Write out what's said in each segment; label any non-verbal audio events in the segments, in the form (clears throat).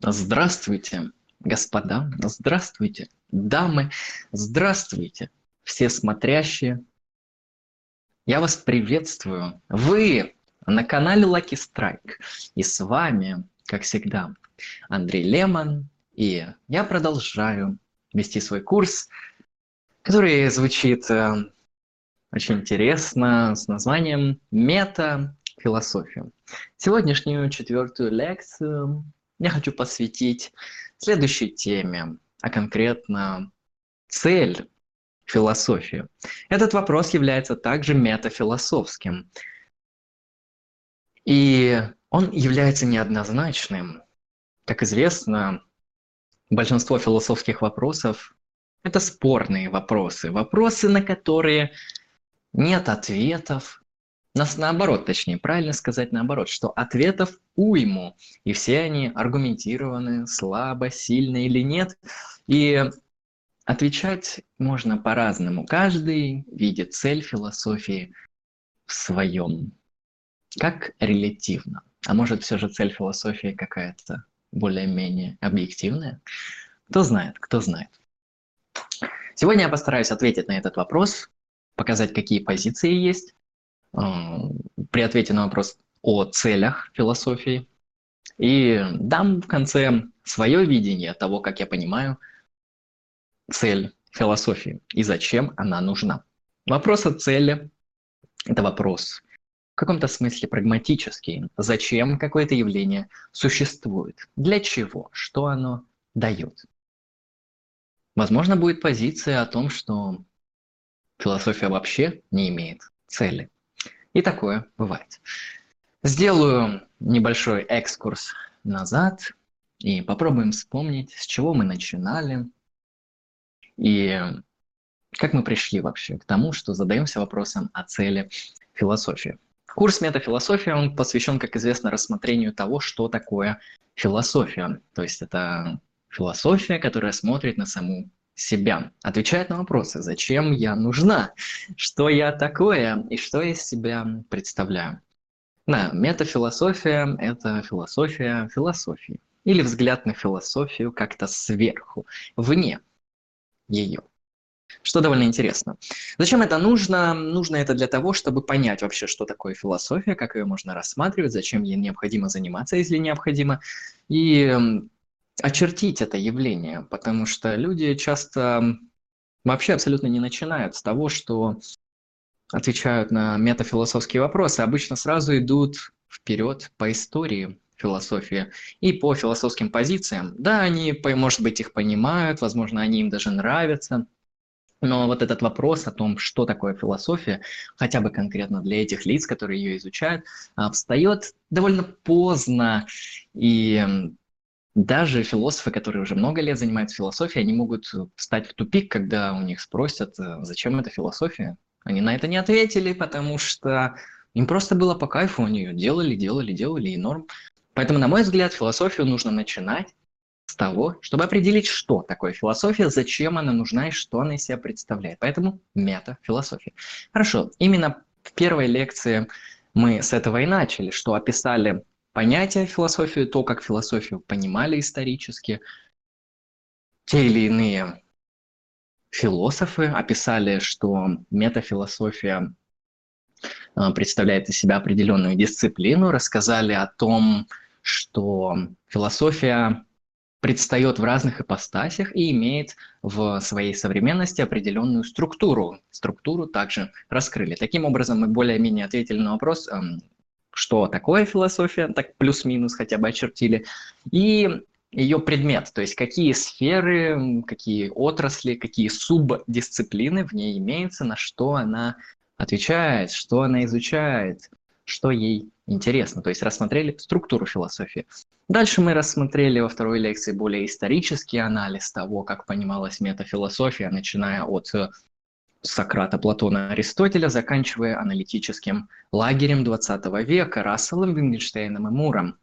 Здравствуйте, господа, здравствуйте, дамы, здравствуйте, все смотрящие. Я вас приветствую. Вы на канале Lucky Strike. И с вами, как всегда, Андрей Лемон. И я продолжаю вести свой курс, который звучит э, очень интересно, с названием «Мета-философия». Сегодняшнюю четвертую лекцию я хочу посвятить следующей теме, а конкретно цель философии. Этот вопрос является также метафилософским. И он является неоднозначным. Как известно, большинство философских вопросов – это спорные вопросы. Вопросы, на которые нет ответов, нас наоборот, точнее, правильно сказать наоборот, что ответов уйму, и все они аргументированы, слабо, сильно или нет. И отвечать можно по-разному. Каждый видит цель философии в своем, как релятивно. А может, все же цель философии какая-то более-менее объективная? Кто знает, кто знает. Сегодня я постараюсь ответить на этот вопрос, показать, какие позиции есть, при ответе на вопрос о целях философии. И дам в конце свое видение того, как я понимаю цель философии и зачем она нужна. Вопрос о цели – это вопрос в каком-то смысле прагматический. Зачем какое-то явление существует? Для чего? Что оно дает? Возможно, будет позиция о том, что философия вообще не имеет цели. И такое бывает. Сделаю небольшой экскурс назад и попробуем вспомнить, с чего мы начинали и как мы пришли вообще к тому, что задаемся вопросом о цели философии. Курс метафилософия, он посвящен, как известно, рассмотрению того, что такое философия. То есть это философия, которая смотрит на саму себя, отвечает на вопросы, зачем я нужна, что я такое и что я из себя представляю. Да, метафилософия – это философия философии. Или взгляд на философию как-то сверху, вне ее. Что довольно интересно. Зачем это нужно? Нужно это для того, чтобы понять вообще, что такое философия, как ее можно рассматривать, зачем ей необходимо заниматься, если необходимо, и очертить это явление, потому что люди часто вообще абсолютно не начинают с того, что отвечают на метафилософские вопросы, обычно сразу идут вперед по истории философии и по философским позициям. Да, они, может быть, их понимают, возможно, они им даже нравятся, но вот этот вопрос о том, что такое философия, хотя бы конкретно для этих лиц, которые ее изучают, а, встает довольно поздно, и даже философы, которые уже много лет занимаются философией, они могут встать в тупик, когда у них спросят, э, зачем эта философия. Они на это не ответили, потому что им просто было по кайфу, они ее делали, делали, делали, и норм. Поэтому, на мой взгляд, философию нужно начинать с того, чтобы определить, что такое философия, зачем она нужна и что она из себя представляет. Поэтому метафилософия. Хорошо, именно в первой лекции мы с этого и начали, что описали понятия философии, то, как философию понимали исторически. Те или иные философы описали, что метафилософия а, представляет из себя определенную дисциплину, рассказали о том, что философия предстает в разных ипостасях и имеет в своей современности определенную структуру. Структуру также раскрыли. Таким образом, мы более-менее ответили на вопрос, что такое философия, так плюс-минус хотя бы очертили, и ее предмет, то есть какие сферы, какие отрасли, какие субдисциплины в ней имеются, на что она отвечает, что она изучает, что ей интересно. То есть рассмотрели структуру философии. Дальше мы рассмотрели во второй лекции более исторический анализ того, как понималась метафилософия, начиная от Сократа, Платона, Аристотеля, заканчивая аналитическим лагерем 20 века Расселом, Вингенштейном и Муром.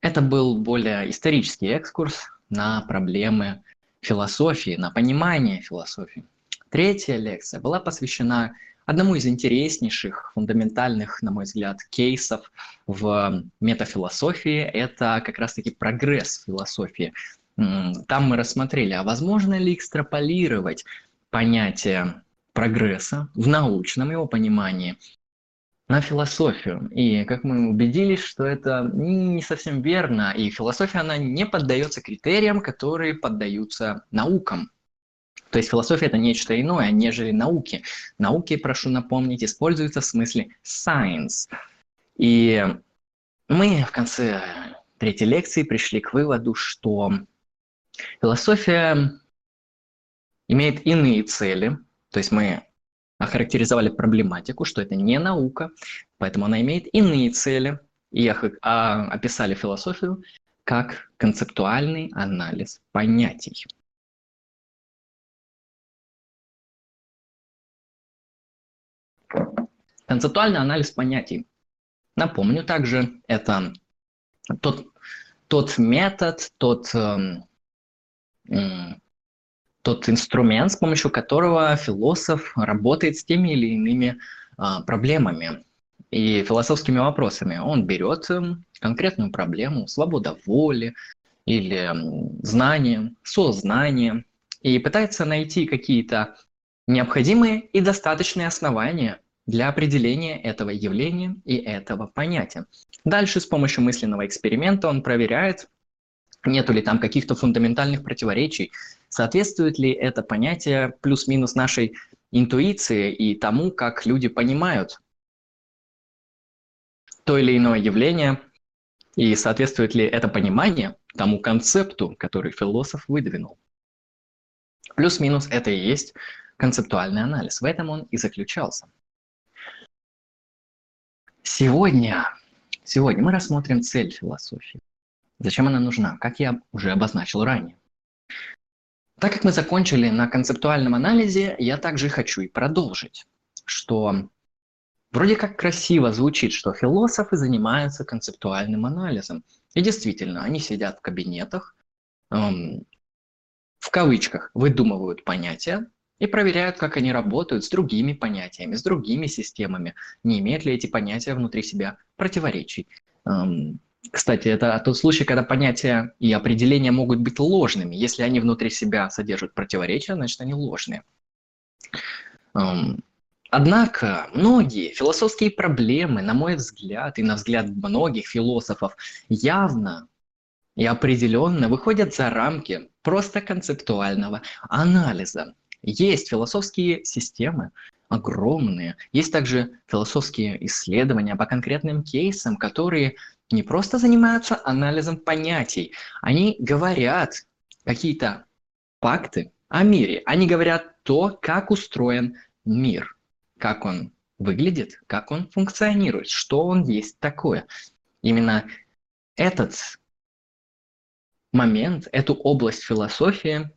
Это был более исторический экскурс на проблемы философии, на понимание философии. Третья лекция была посвящена одному из интереснейших, фундаментальных, на мой взгляд, кейсов в метафилософии – это как раз-таки прогресс философии. Там мы рассмотрели, а возможно ли экстраполировать понятие прогресса в научном его понимании на философию. И как мы убедились, что это не совсем верно, и философия, она не поддается критериям, которые поддаются наукам. То есть философия это нечто иное, нежели науки. Науки, прошу напомнить, используются в смысле science. И мы в конце третьей лекции пришли к выводу, что философия имеет иные цели. То есть мы охарактеризовали проблематику, что это не наука, поэтому она имеет иные цели. И а, описали философию как концептуальный анализ понятий. Концептуальный анализ понятий. Напомню также, это тот, тот метод, тот, э, э, тот инструмент, с помощью которого философ работает с теми или иными э, проблемами и философскими вопросами. Он берет эм, конкретную проблему, свобода воли или знание, сознание, и пытается найти какие-то необходимые и достаточные основания для определения этого явления и этого понятия. Дальше с помощью мысленного эксперимента он проверяет, нету ли там каких-то фундаментальных противоречий, соответствует ли это понятие плюс-минус нашей интуиции и тому, как люди понимают то или иное явление, и соответствует ли это понимание тому концепту, который философ выдвинул. Плюс-минус это и есть концептуальный анализ. В этом он и заключался. Сегодня, сегодня мы рассмотрим цель философии. Зачем она нужна, как я уже обозначил ранее. Так как мы закончили на концептуальном анализе, я также хочу и продолжить, что вроде как красиво звучит, что философы занимаются концептуальным анализом. И действительно, они сидят в кабинетах, эм, в кавычках, выдумывают понятия, и проверяют, как они работают с другими понятиями, с другими системами, не имеют ли эти понятия внутри себя противоречий. Кстати, это тот случай, когда понятия и определения могут быть ложными. Если они внутри себя содержат противоречия, значит они ложные. Однако многие философские проблемы, на мой взгляд и на взгляд многих философов, явно и определенно выходят за рамки просто концептуального анализа. Есть философские системы, огромные. Есть также философские исследования по конкретным кейсам, которые не просто занимаются анализом понятий, они говорят какие-то факты о мире. Они говорят то, как устроен мир, как он выглядит, как он функционирует, что он есть такое. Именно этот момент, эту область философии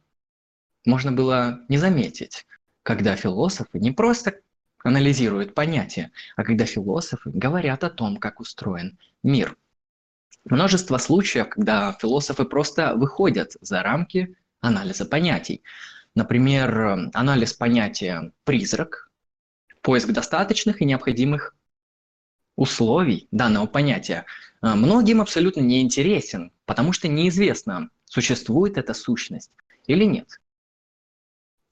можно было не заметить, когда философы не просто анализируют понятия, а когда философы говорят о том, как устроен мир. Множество случаев, когда философы просто выходят за рамки анализа понятий. Например, анализ понятия «призрак», поиск достаточных и необходимых условий данного понятия э, многим абсолютно не интересен, потому что неизвестно, существует эта сущность или нет.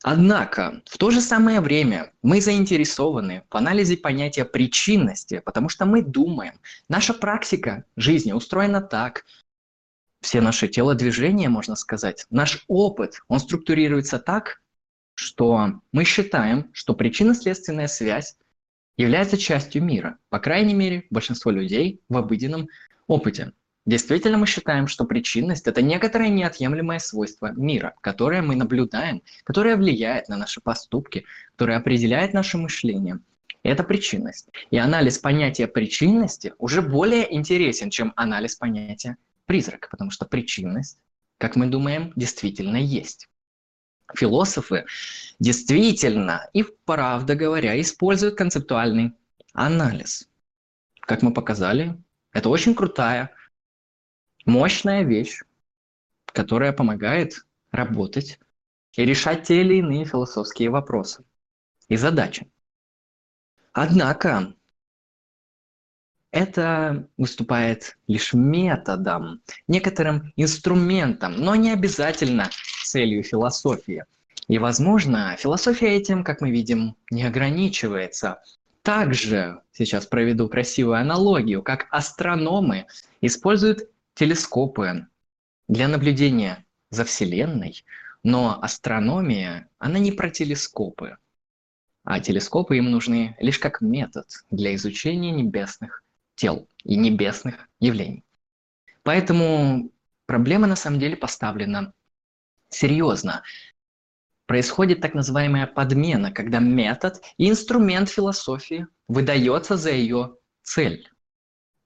Однако, в то же самое время мы заинтересованы в анализе понятия причинности, потому что мы думаем, наша практика жизни устроена так, все наши телодвижения, можно сказать, наш опыт, он структурируется так, что мы считаем, что причинно-следственная связь является частью мира. По крайней мере, большинство людей в обыденном опыте. Действительно мы считаем, что причинность – это некоторое неотъемлемое свойство мира, которое мы наблюдаем, которое влияет на наши поступки, которое определяет наше мышление. это причинность. И анализ понятия причинности уже более интересен, чем анализ понятия призрака, потому что причинность, как мы думаем, действительно есть. Философы действительно и правда говоря используют концептуальный анализ. Как мы показали, это очень крутая мощная вещь, которая помогает работать и решать те или иные философские вопросы и задачи. Однако это выступает лишь методом, некоторым инструментом, но не обязательно целью философии. И, возможно, философия этим, как мы видим, не ограничивается. Также, сейчас проведу красивую аналогию, как астрономы используют телескопы для наблюдения за Вселенной, но астрономия, она не про телескопы, а телескопы им нужны лишь как метод для изучения небесных тел и небесных явлений. Поэтому проблема на самом деле поставлена серьезно. Происходит так называемая подмена, когда метод и инструмент философии выдается за ее цель.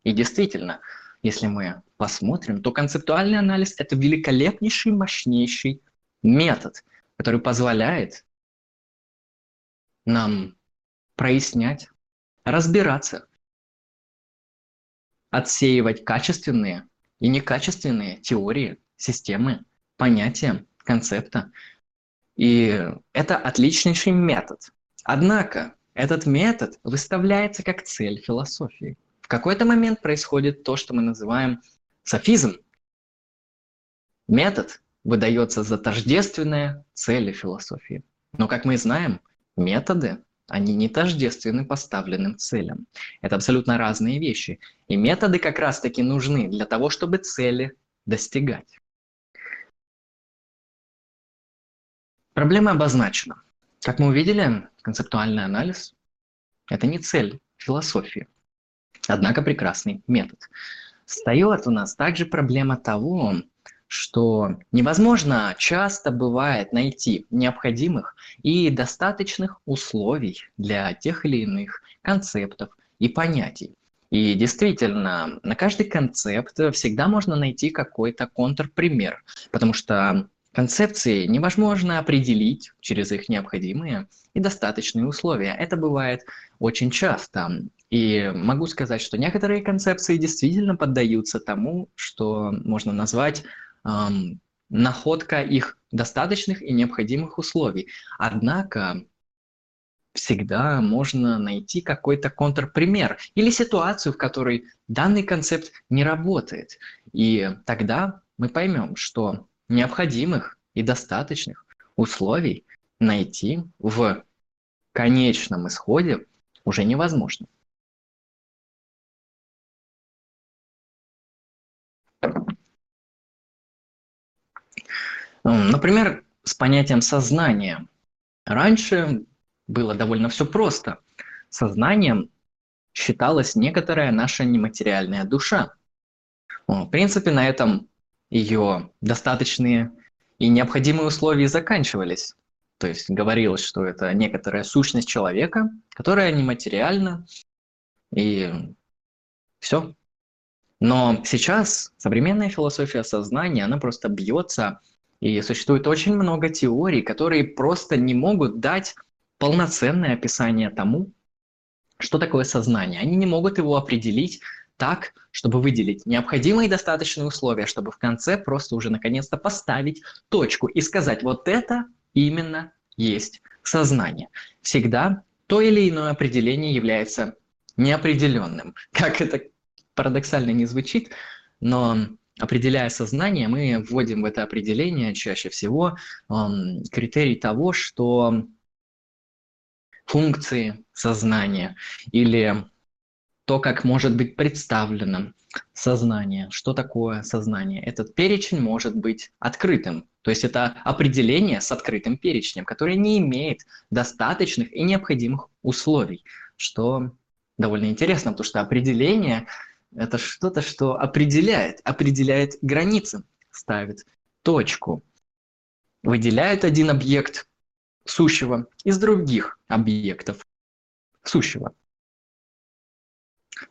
И действительно, если мы посмотрим, то концептуальный анализ – это великолепнейший, мощнейший метод, который позволяет нам прояснять, разбираться отсеивать качественные и некачественные теории, системы, понятия, концепта. И это отличнейший метод. Однако этот метод выставляется как цель философии. Какой-то момент происходит то, что мы называем софизм. Метод выдается за тождественные цели философии. Но, как мы знаем, методы они не тождественны поставленным целям. Это абсолютно разные вещи. И методы как раз-таки нужны для того, чтобы цели достигать. Проблема обозначена. Как мы увидели, концептуальный анализ – это не цель философии, однако прекрасный метод. Встает у нас также проблема того, что невозможно часто бывает найти необходимых и достаточных условий для тех или иных концептов и понятий. И действительно, на каждый концепт всегда можно найти какой-то контрпример, потому что концепции невозможно определить через их необходимые и достаточные условия. Это бывает очень часто. И могу сказать, что некоторые концепции действительно поддаются тому, что можно назвать эм, находка их достаточных и необходимых условий. Однако всегда можно найти какой-то контрпример или ситуацию, в которой данный концепт не работает. И тогда мы поймем, что необходимых и достаточных условий найти в конечном исходе уже невозможно. Например, с понятием сознания. Раньше было довольно все просто. Сознанием считалась некоторая наша нематериальная душа. В принципе, на этом ее достаточные и необходимые условия заканчивались. То есть говорилось, что это некоторая сущность человека, которая нематериальна, и все. Но сейчас современная философия сознания, она просто бьется и существует очень много теорий, которые просто не могут дать полноценное описание тому, что такое сознание. Они не могут его определить так, чтобы выделить необходимые достаточные условия, чтобы в конце просто уже наконец-то поставить точку и сказать, вот это именно есть сознание. Всегда то или иное определение является неопределенным. Как это парадоксально не звучит, но определяя сознание, мы вводим в это определение чаще всего критерий того, что функции сознания или то, как может быть представлено сознание, что такое сознание. Этот перечень может быть открытым, то есть это определение с открытым перечнем, которое не имеет достаточных и необходимых условий, что довольно интересно, потому что определение это что-то, что определяет, определяет границы, ставит точку, выделяет один объект сущего из других объектов сущего.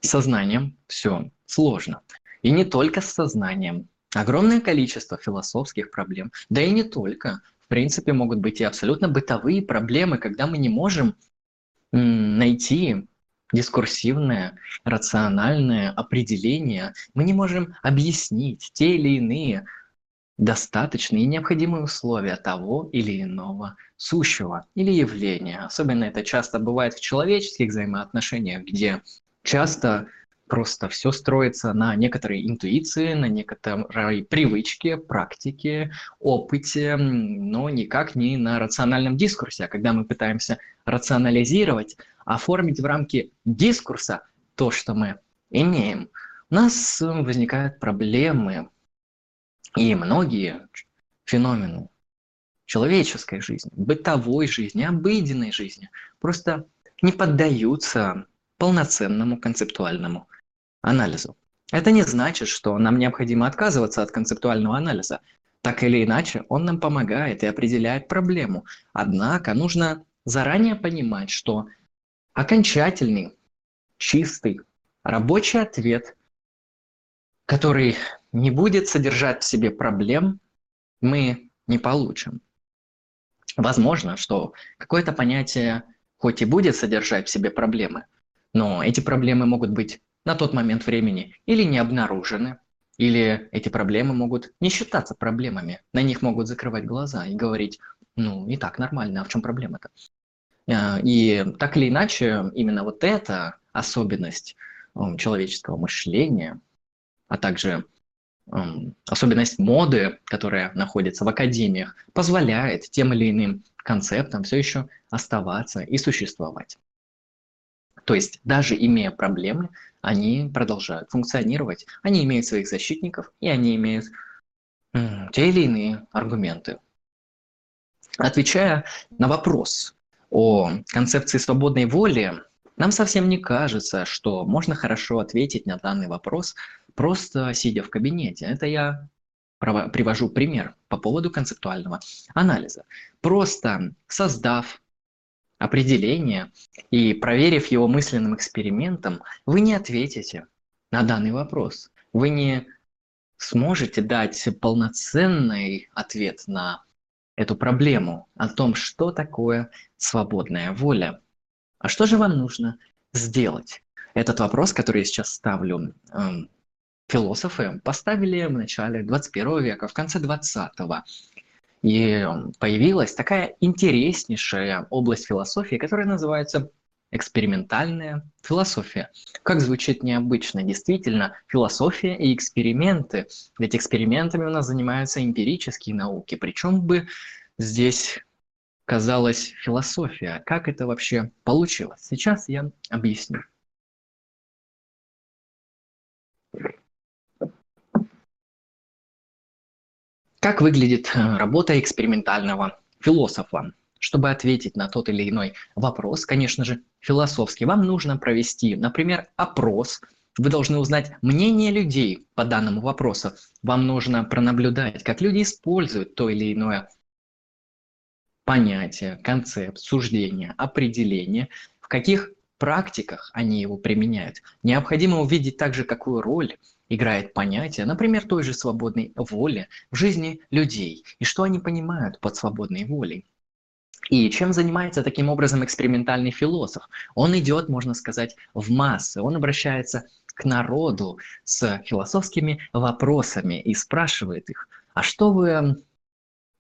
С сознанием все сложно. И не только с сознанием. Огромное количество философских проблем, да и не только. В принципе, могут быть и абсолютно бытовые проблемы, когда мы не можем найти дискурсивное, рациональное определение. Мы не можем объяснить те или иные достаточные и необходимые условия того или иного сущего или явления. Особенно это часто бывает в человеческих взаимоотношениях, где часто просто все строится на некоторой интуиции, на некоторой привычке, практике, опыте, но никак не на рациональном дискурсе. А когда мы пытаемся рационализировать, оформить в рамки дискурса то, что мы имеем, у нас возникают проблемы, и многие феномены человеческой жизни, бытовой жизни, обыденной жизни просто не поддаются полноценному концептуальному анализу. Это не значит, что нам необходимо отказываться от концептуального анализа. Так или иначе, он нам помогает и определяет проблему. Однако нужно заранее понимать, что окончательный, чистый, рабочий ответ, который не будет содержать в себе проблем, мы не получим. Возможно, что какое-то понятие хоть и будет содержать в себе проблемы, но эти проблемы могут быть на тот момент времени или не обнаружены, или эти проблемы могут не считаться проблемами, на них могут закрывать глаза и говорить, ну и так нормально, а в чем проблема-то? А, и так или иначе, именно вот эта особенность человеческого мышления, а также особенность моды, которая находится в академиях, позволяет тем или иным концептам все еще оставаться и существовать. То есть даже имея проблемы, они продолжают функционировать, они имеют своих защитников и они имеют те или иные аргументы. Отвечая на вопрос о концепции свободной воли, нам совсем не кажется, что можно хорошо ответить на данный вопрос, просто сидя в кабинете. Это я привожу пример по поводу концептуального анализа. Просто создав определение и проверив его мысленным экспериментом, вы не ответите на данный вопрос. Вы не сможете дать полноценный ответ на эту проблему о том, что такое свободная воля. А что же вам нужно сделать? Этот вопрос, который я сейчас ставлю, эм, философы поставили в начале 21 века, в конце 20 -го. И появилась такая интереснейшая область философии, которая называется экспериментальная философия. Как звучит необычно, действительно, философия и эксперименты. Ведь экспериментами у нас занимаются эмпирические науки. Причем бы здесь казалась философия. Как это вообще получилось? Сейчас я объясню. Как выглядит э, работа экспериментального философа? Чтобы ответить на тот или иной вопрос, конечно же, философский, вам нужно провести, например, опрос. Вы должны узнать мнение людей по данному вопросу. Вам нужно пронаблюдать, как люди используют то или иное понятие, концепт, суждение, определение, в каких практиках они его применяют. Необходимо увидеть также, какую роль играет понятие, например, той же свободной воли в жизни людей, и что они понимают под свободной волей. И чем занимается таким образом экспериментальный философ? Он идет, можно сказать, в массы, он обращается к народу с философскими вопросами и спрашивает их, а что вы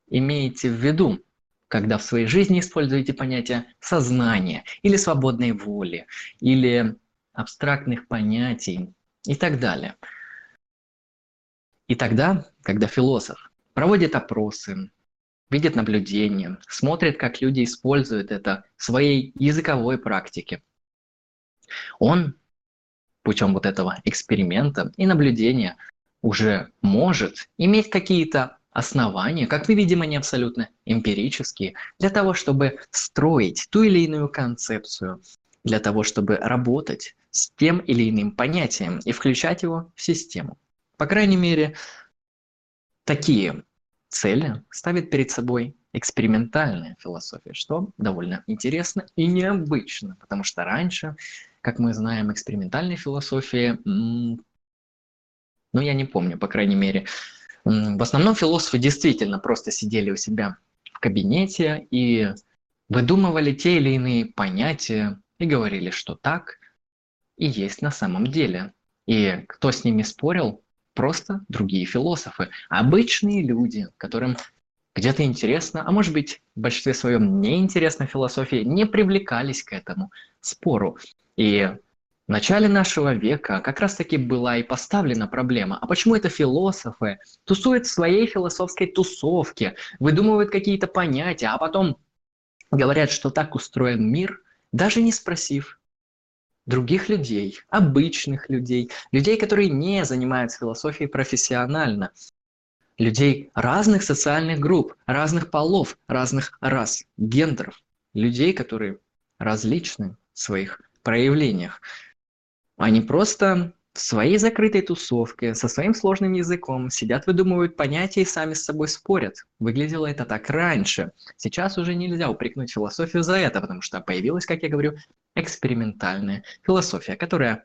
имеете в виду, когда в своей жизни используете понятие сознания или свободной воли, или абстрактных понятий и так далее. И тогда, когда философ проводит опросы, видит наблюдения, смотрит, как люди используют это в своей языковой практике, он путем вот этого эксперимента и наблюдения уже может иметь какие-то основания, как мы видим, они абсолютно эмпирические, для того, чтобы строить ту или иную концепцию, для того, чтобы работать с тем или иным понятием и включать его в систему. По крайней мере, такие цели ставит перед собой экспериментальная философия, что довольно интересно и необычно, потому что раньше, как мы знаем, экспериментальной философии, ну я не помню, по крайней мере, в основном философы действительно просто сидели у себя в кабинете и выдумывали те или иные понятия и говорили, что так и есть на самом деле. И кто с ними спорил, просто другие философы, обычные люди, которым где-то интересно, а может быть в большинстве своем неинтересна философия, не привлекались к этому спору. И в начале нашего века как раз-таки была и поставлена проблема, а почему это философы тусуют в своей философской тусовке, выдумывают какие-то понятия, а потом говорят, что так устроен мир, даже не спросив других людей, обычных людей, людей, которые не занимаются философией профессионально, людей разных социальных групп, разных полов, разных рас, гендеров, людей, которые различны в своих проявлениях. Они просто в своей закрытой тусовке, со своим сложным языком, сидят, выдумывают понятия и сами с собой спорят. Выглядело это так раньше. Сейчас уже нельзя упрекнуть философию за это, потому что появилась, как я говорю, экспериментальная философия, которая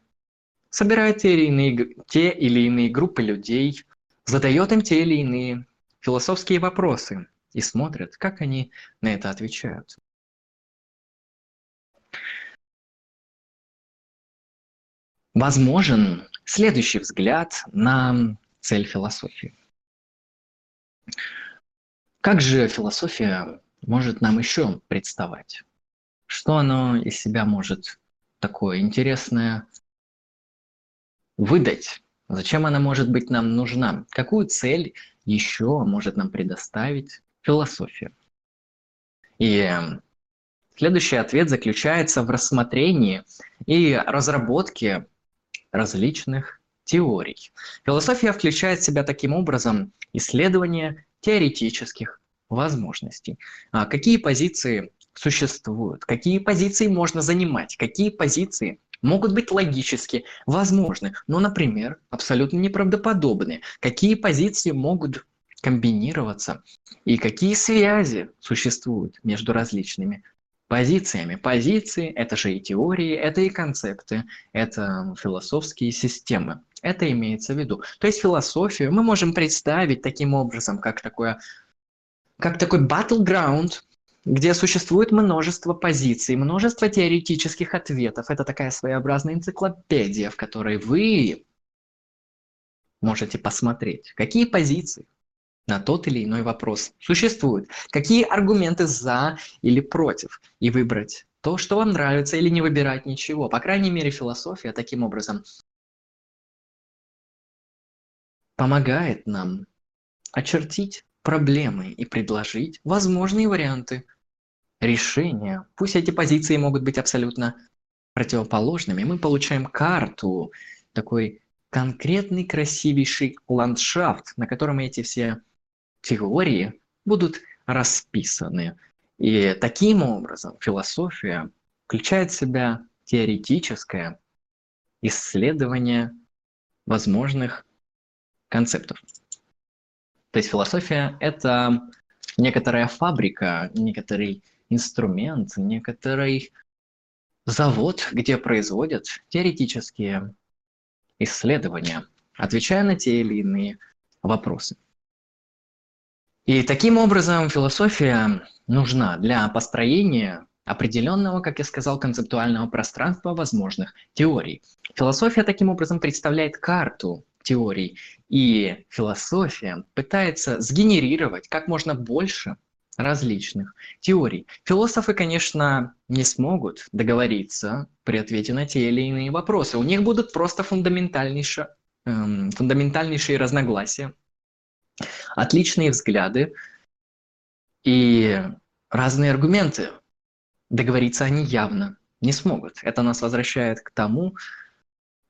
собирает те или иные, те или иные группы людей, задает им те или иные философские вопросы и смотрит, как они на это отвечают. Возможен следующий взгляд на цель философии. Как же философия может нам еще представать? Что оно из себя может такое интересное выдать? Зачем она может быть нам нужна? Какую цель еще может нам предоставить философия? И следующий ответ заключается в рассмотрении и разработке различных теорий. Философия включает в себя таким образом исследование теоретических возможностей. А какие позиции существуют, какие позиции можно занимать, какие позиции могут быть логически возможны, но, например, абсолютно неправдоподобны, какие позиции могут комбинироваться и какие связи существуют между различными позициями. Позиции – это же и теории, это и концепты, это философские системы. Это имеется в виду. То есть философию мы можем представить таким образом, как, такое, как такой battleground, где существует множество позиций, множество теоретических ответов. Это такая своеобразная энциклопедия, в которой вы можете посмотреть, какие позиции на тот или иной вопрос существуют, какие аргументы за или против, и выбрать то, что вам нравится, или не выбирать ничего. По крайней мере, философия таким образом помогает нам очертить проблемы и предложить возможные варианты решения. Пусть эти позиции могут быть абсолютно противоположными, мы получаем карту, такой конкретный красивейший ландшафт, на котором эти все теории будут расписаны. И таким образом философия включает в себя теоретическое исследование возможных концептов. То есть философия – это некоторая фабрика, некоторый инструмент, некоторый завод, где производят теоретические исследования, отвечая на те или иные вопросы. И таким образом философия нужна для построения определенного, как я сказал, концептуального пространства возможных теорий. Философия таким образом представляет карту теорий, и философия пытается сгенерировать как можно больше различных теорий. Философы, конечно, не смогут договориться при ответе на те или иные вопросы. У них будут просто фундаментальнейшие, эм, фундаментальнейшие разногласия отличные взгляды и разные аргументы. Договориться они явно не смогут. Это нас возвращает к тому,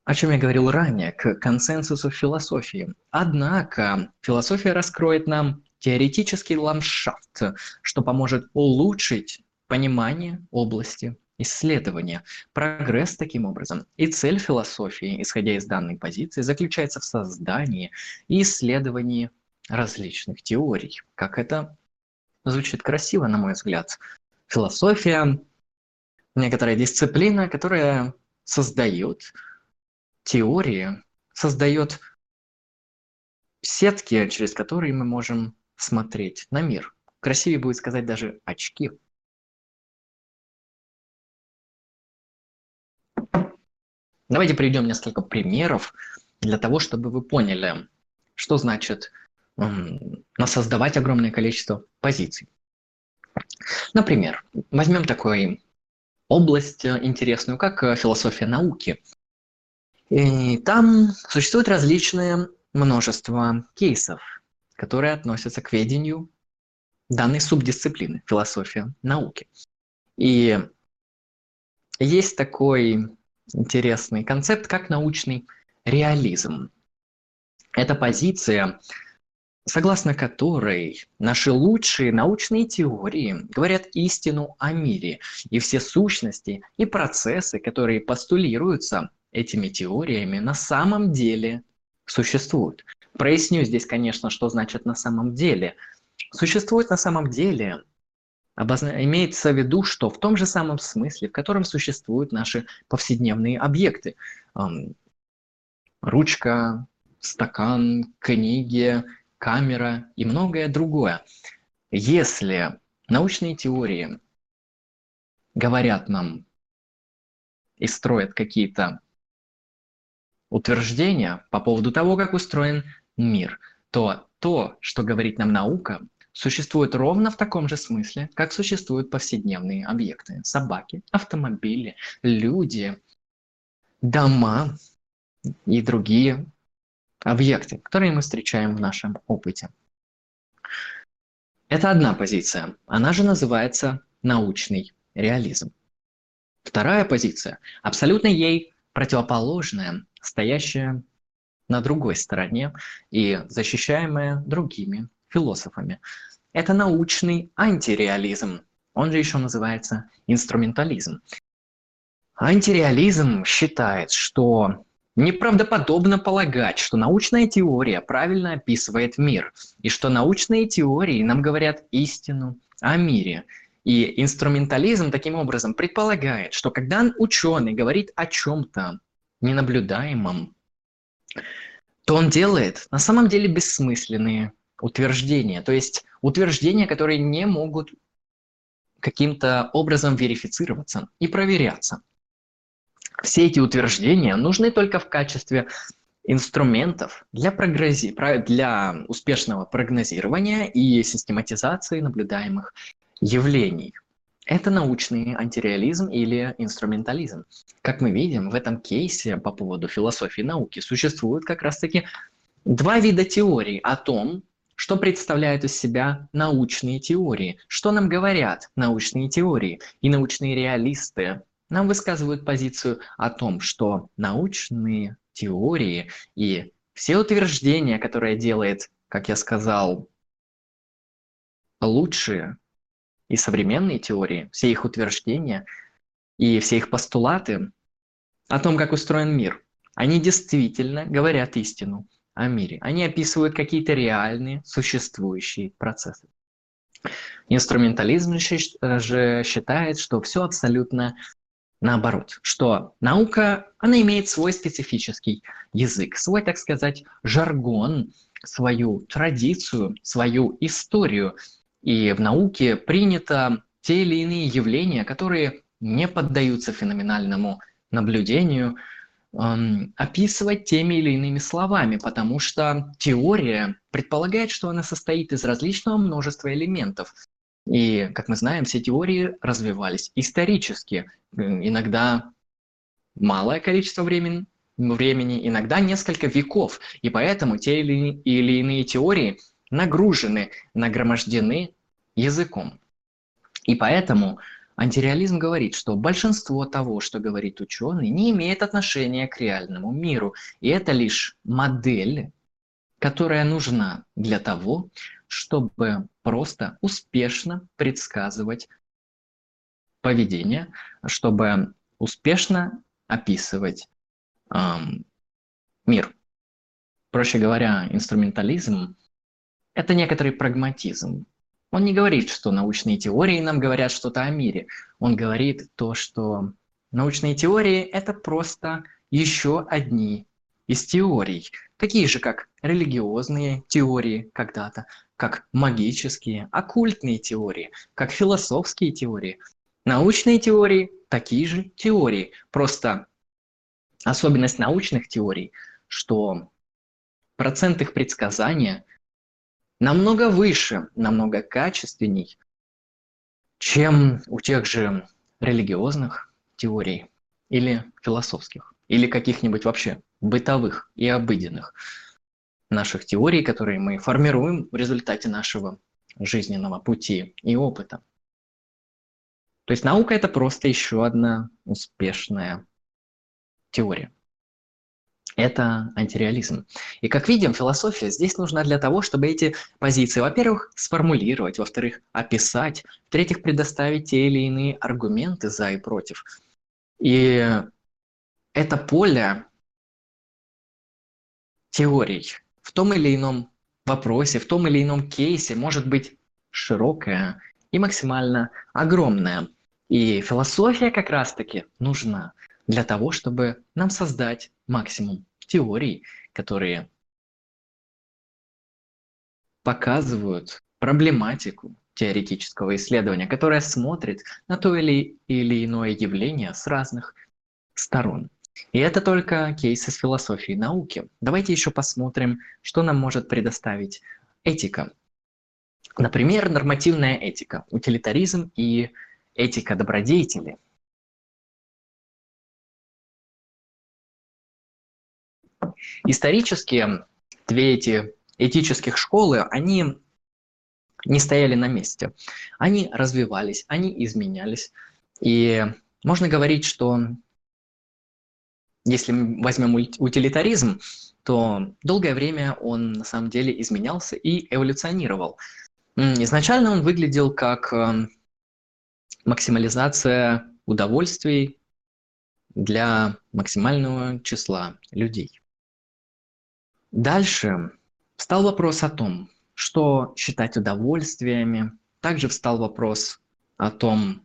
о чем я говорил ранее, к консенсусу философии. Однако философия раскроет нам теоретический ландшафт, что поможет улучшить понимание области исследования, прогресс таким образом. И цель философии, исходя из данной позиции, заключается в создании и исследовании различных теорий. Как это звучит красиво, на мой взгляд. Философия – некоторая дисциплина, которая создает теории, создает сетки, через которые мы можем смотреть на мир. Красивее будет сказать даже очки. Давайте приведем несколько примеров для того, чтобы вы поняли, что значит создавать огромное количество позиций. Например, возьмем такую область э, интересную, как э, философия науки. И там существует различное множество кейсов, которые относятся к ведению данной субдисциплины философия науки. И есть такой интересный концепт, как научный реализм. Это позиция, согласно которой наши лучшие научные теории говорят истину о мире, и все сущности и процессы, которые постулируются этими теориями, на самом деле существуют. Проясню здесь, конечно, что значит на самом деле. Существует на самом деле обозна... имеется в виду, что в том же самом смысле, в котором существуют наши повседневные объекты. Ручка, стакан, книги, камера и многое другое. Если научные теории говорят нам и строят какие-то утверждения по поводу того, как устроен мир, то то, что говорит нам наука, существует ровно в таком же смысле, как существуют повседневные объекты. Собаки, автомобили, люди, дома и другие объекты, которые мы встречаем в нашем опыте. Это одна позиция. Она же называется научный реализм. Вторая позиция, абсолютно ей противоположная, стоящая на другой стороне и защищаемая другими философами. Это научный антиреализм, он же еще называется инструментализм. Антиреализм считает, что Неправдоподобно полагать, что научная теория правильно описывает мир, и что научные теории нам говорят истину о мире. И инструментализм таким образом предполагает, что когда ученый говорит о чем-то ненаблюдаемом, то он делает на самом деле бессмысленные утверждения, то есть утверждения, которые не могут каким-то образом верифицироваться и проверяться. Все эти утверждения нужны только в качестве инструментов для, прогнози... для успешного прогнозирования и систематизации наблюдаемых явлений. Это научный антиреализм или инструментализм. Как мы видим, в этом кейсе по поводу философии науки существует как раз-таки два вида теорий о том, что представляют из себя научные теории, что нам говорят научные теории и научные реалисты нам высказывают позицию о том, что научные теории и все утверждения, которые делает, как я сказал, лучшие и современные теории, все их утверждения и все их постулаты о том, как устроен мир, они действительно говорят истину о мире. Они описывают какие-то реальные существующие процессы. Инструментализм же считает, что все абсолютно наоборот, что наука, она имеет свой специфический язык, свой, так сказать, жаргон, свою традицию, свою историю. И в науке принято те или иные явления, которые не поддаются феноменальному наблюдению, эм, описывать теми или иными словами, потому что теория предполагает, что она состоит из различного множества элементов, и, как мы знаем, все теории развивались исторически. Иногда малое количество времени, времени, иногда несколько веков. И поэтому те или, или иные теории нагружены, нагромождены языком. И поэтому антиреализм говорит, что большинство того, что говорит ученый, не имеет отношения к реальному миру. И это лишь модель, которая нужна для того, чтобы просто успешно предсказывать поведение, чтобы успешно описывать эм, мир. Проще говоря, инструментализм – это некоторый прагматизм. Он не говорит, что научные теории нам говорят что-то о мире. Он говорит то, что научные теории – это просто еще одни из теорий, такие же, как религиозные теории когда-то, как магические, оккультные теории, как философские теории. Научные теории – такие же теории. Просто особенность научных теорий, что процент их предсказания намного выше, намного качественней, чем у тех же религиозных теорий или философских, или каких-нибудь вообще бытовых и обыденных наших теорий, которые мы формируем в результате нашего жизненного пути и опыта. То есть наука – это просто еще одна успешная теория. Это антиреализм. И как видим, философия здесь нужна для того, чтобы эти позиции, во-первых, сформулировать, во-вторых, описать, в-третьих, предоставить те или иные аргументы за и против. И это поле теорий в том или ином вопросе, в том или ином кейсе может быть широкое и максимально огромное. И философия как раз-таки нужна для того, чтобы нам создать максимум теорий, которые показывают проблематику теоретического исследования, которая смотрит на то или, или иное явление с разных сторон. И это только кейс из философии науки. Давайте еще посмотрим, что нам может предоставить этика. Например, нормативная этика, утилитаризм и этика добродетели. Исторически две эти этических школы, они не стояли на месте. Они развивались, они изменялись. И можно говорить, что если мы возьмем утилитаризм, то долгое время он на самом деле изменялся и эволюционировал. Изначально он выглядел как э, максимализация удовольствий для максимального числа людей. Дальше встал вопрос о том, что считать удовольствиями. Также встал вопрос о том,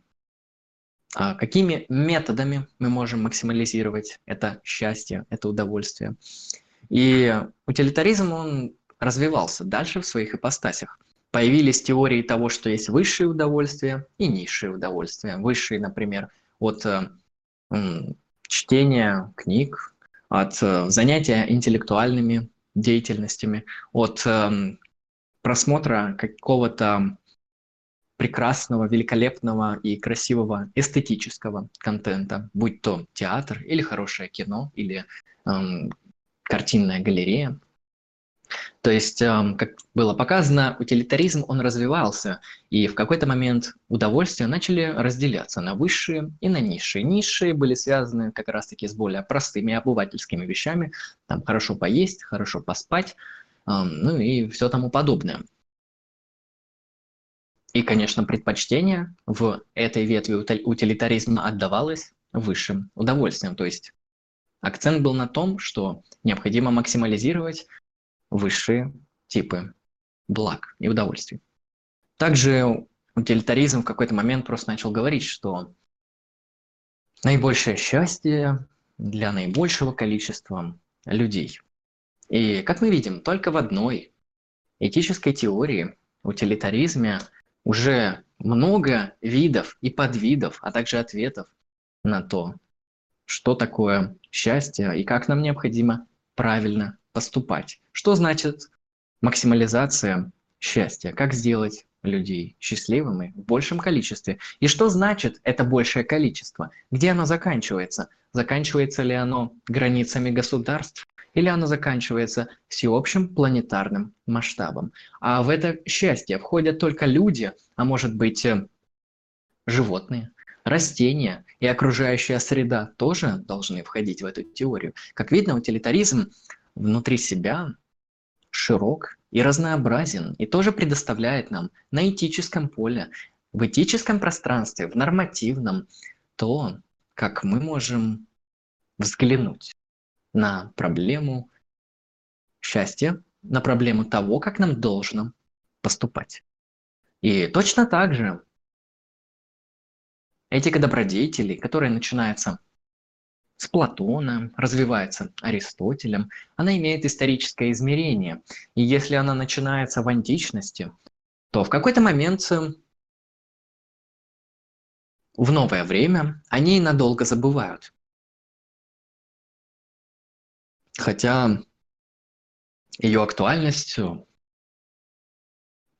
а какими методами мы можем максимализировать это счастье, это удовольствие. И утилитаризм, он развивался дальше в своих ипостасях. Появились теории того, что есть высшие удовольствия и низшие удовольствия. Высшие, например, от э, чтения книг, от э, занятия интеллектуальными деятельностями, от э, просмотра какого-то прекрасного, великолепного и красивого эстетического контента, будь то театр или хорошее кино, или эм, картинная галерея. То есть, эм, как было показано, утилитаризм, он развивался, и в какой-то момент удовольствия начали разделяться на высшие и на низшие. Низшие были связаны как раз-таки с более простыми обывательскими вещами, там хорошо поесть, хорошо поспать, эм, ну и все тому подобное. И, конечно, предпочтение в этой ветви утилитаризма отдавалось высшим удовольствием. То есть акцент был на том, что необходимо максимализировать высшие типы благ и удовольствий. Также утилитаризм в какой-то момент просто начал говорить, что наибольшее счастье для наибольшего количества людей. И, как мы видим, только в одной этической теории, утилитаризме, уже много видов и подвидов, а также ответов на то, что такое счастье и как нам необходимо правильно поступать. Что значит максимализация счастья? Как сделать людей счастливыми в большем количестве? И что значит это большее количество? Где оно заканчивается? Заканчивается ли оно границами государств? Или оно заканчивается всеобщим планетарным масштабом. А в это счастье входят только люди, а может быть э, животные, растения и окружающая среда тоже должны входить в эту теорию. Как видно, утилитаризм внутри себя широк и разнообразен, и тоже предоставляет нам на этическом поле, в этическом пространстве, в нормативном, то, как мы можем взглянуть на проблему счастья, на проблему того, как нам должно поступать. И точно так же этика добродетелей, которая начинается с Платона, развивается Аристотелем, она имеет историческое измерение. И если она начинается в античности, то в какой-то момент в новое время они надолго забывают. Хотя ее актуальностью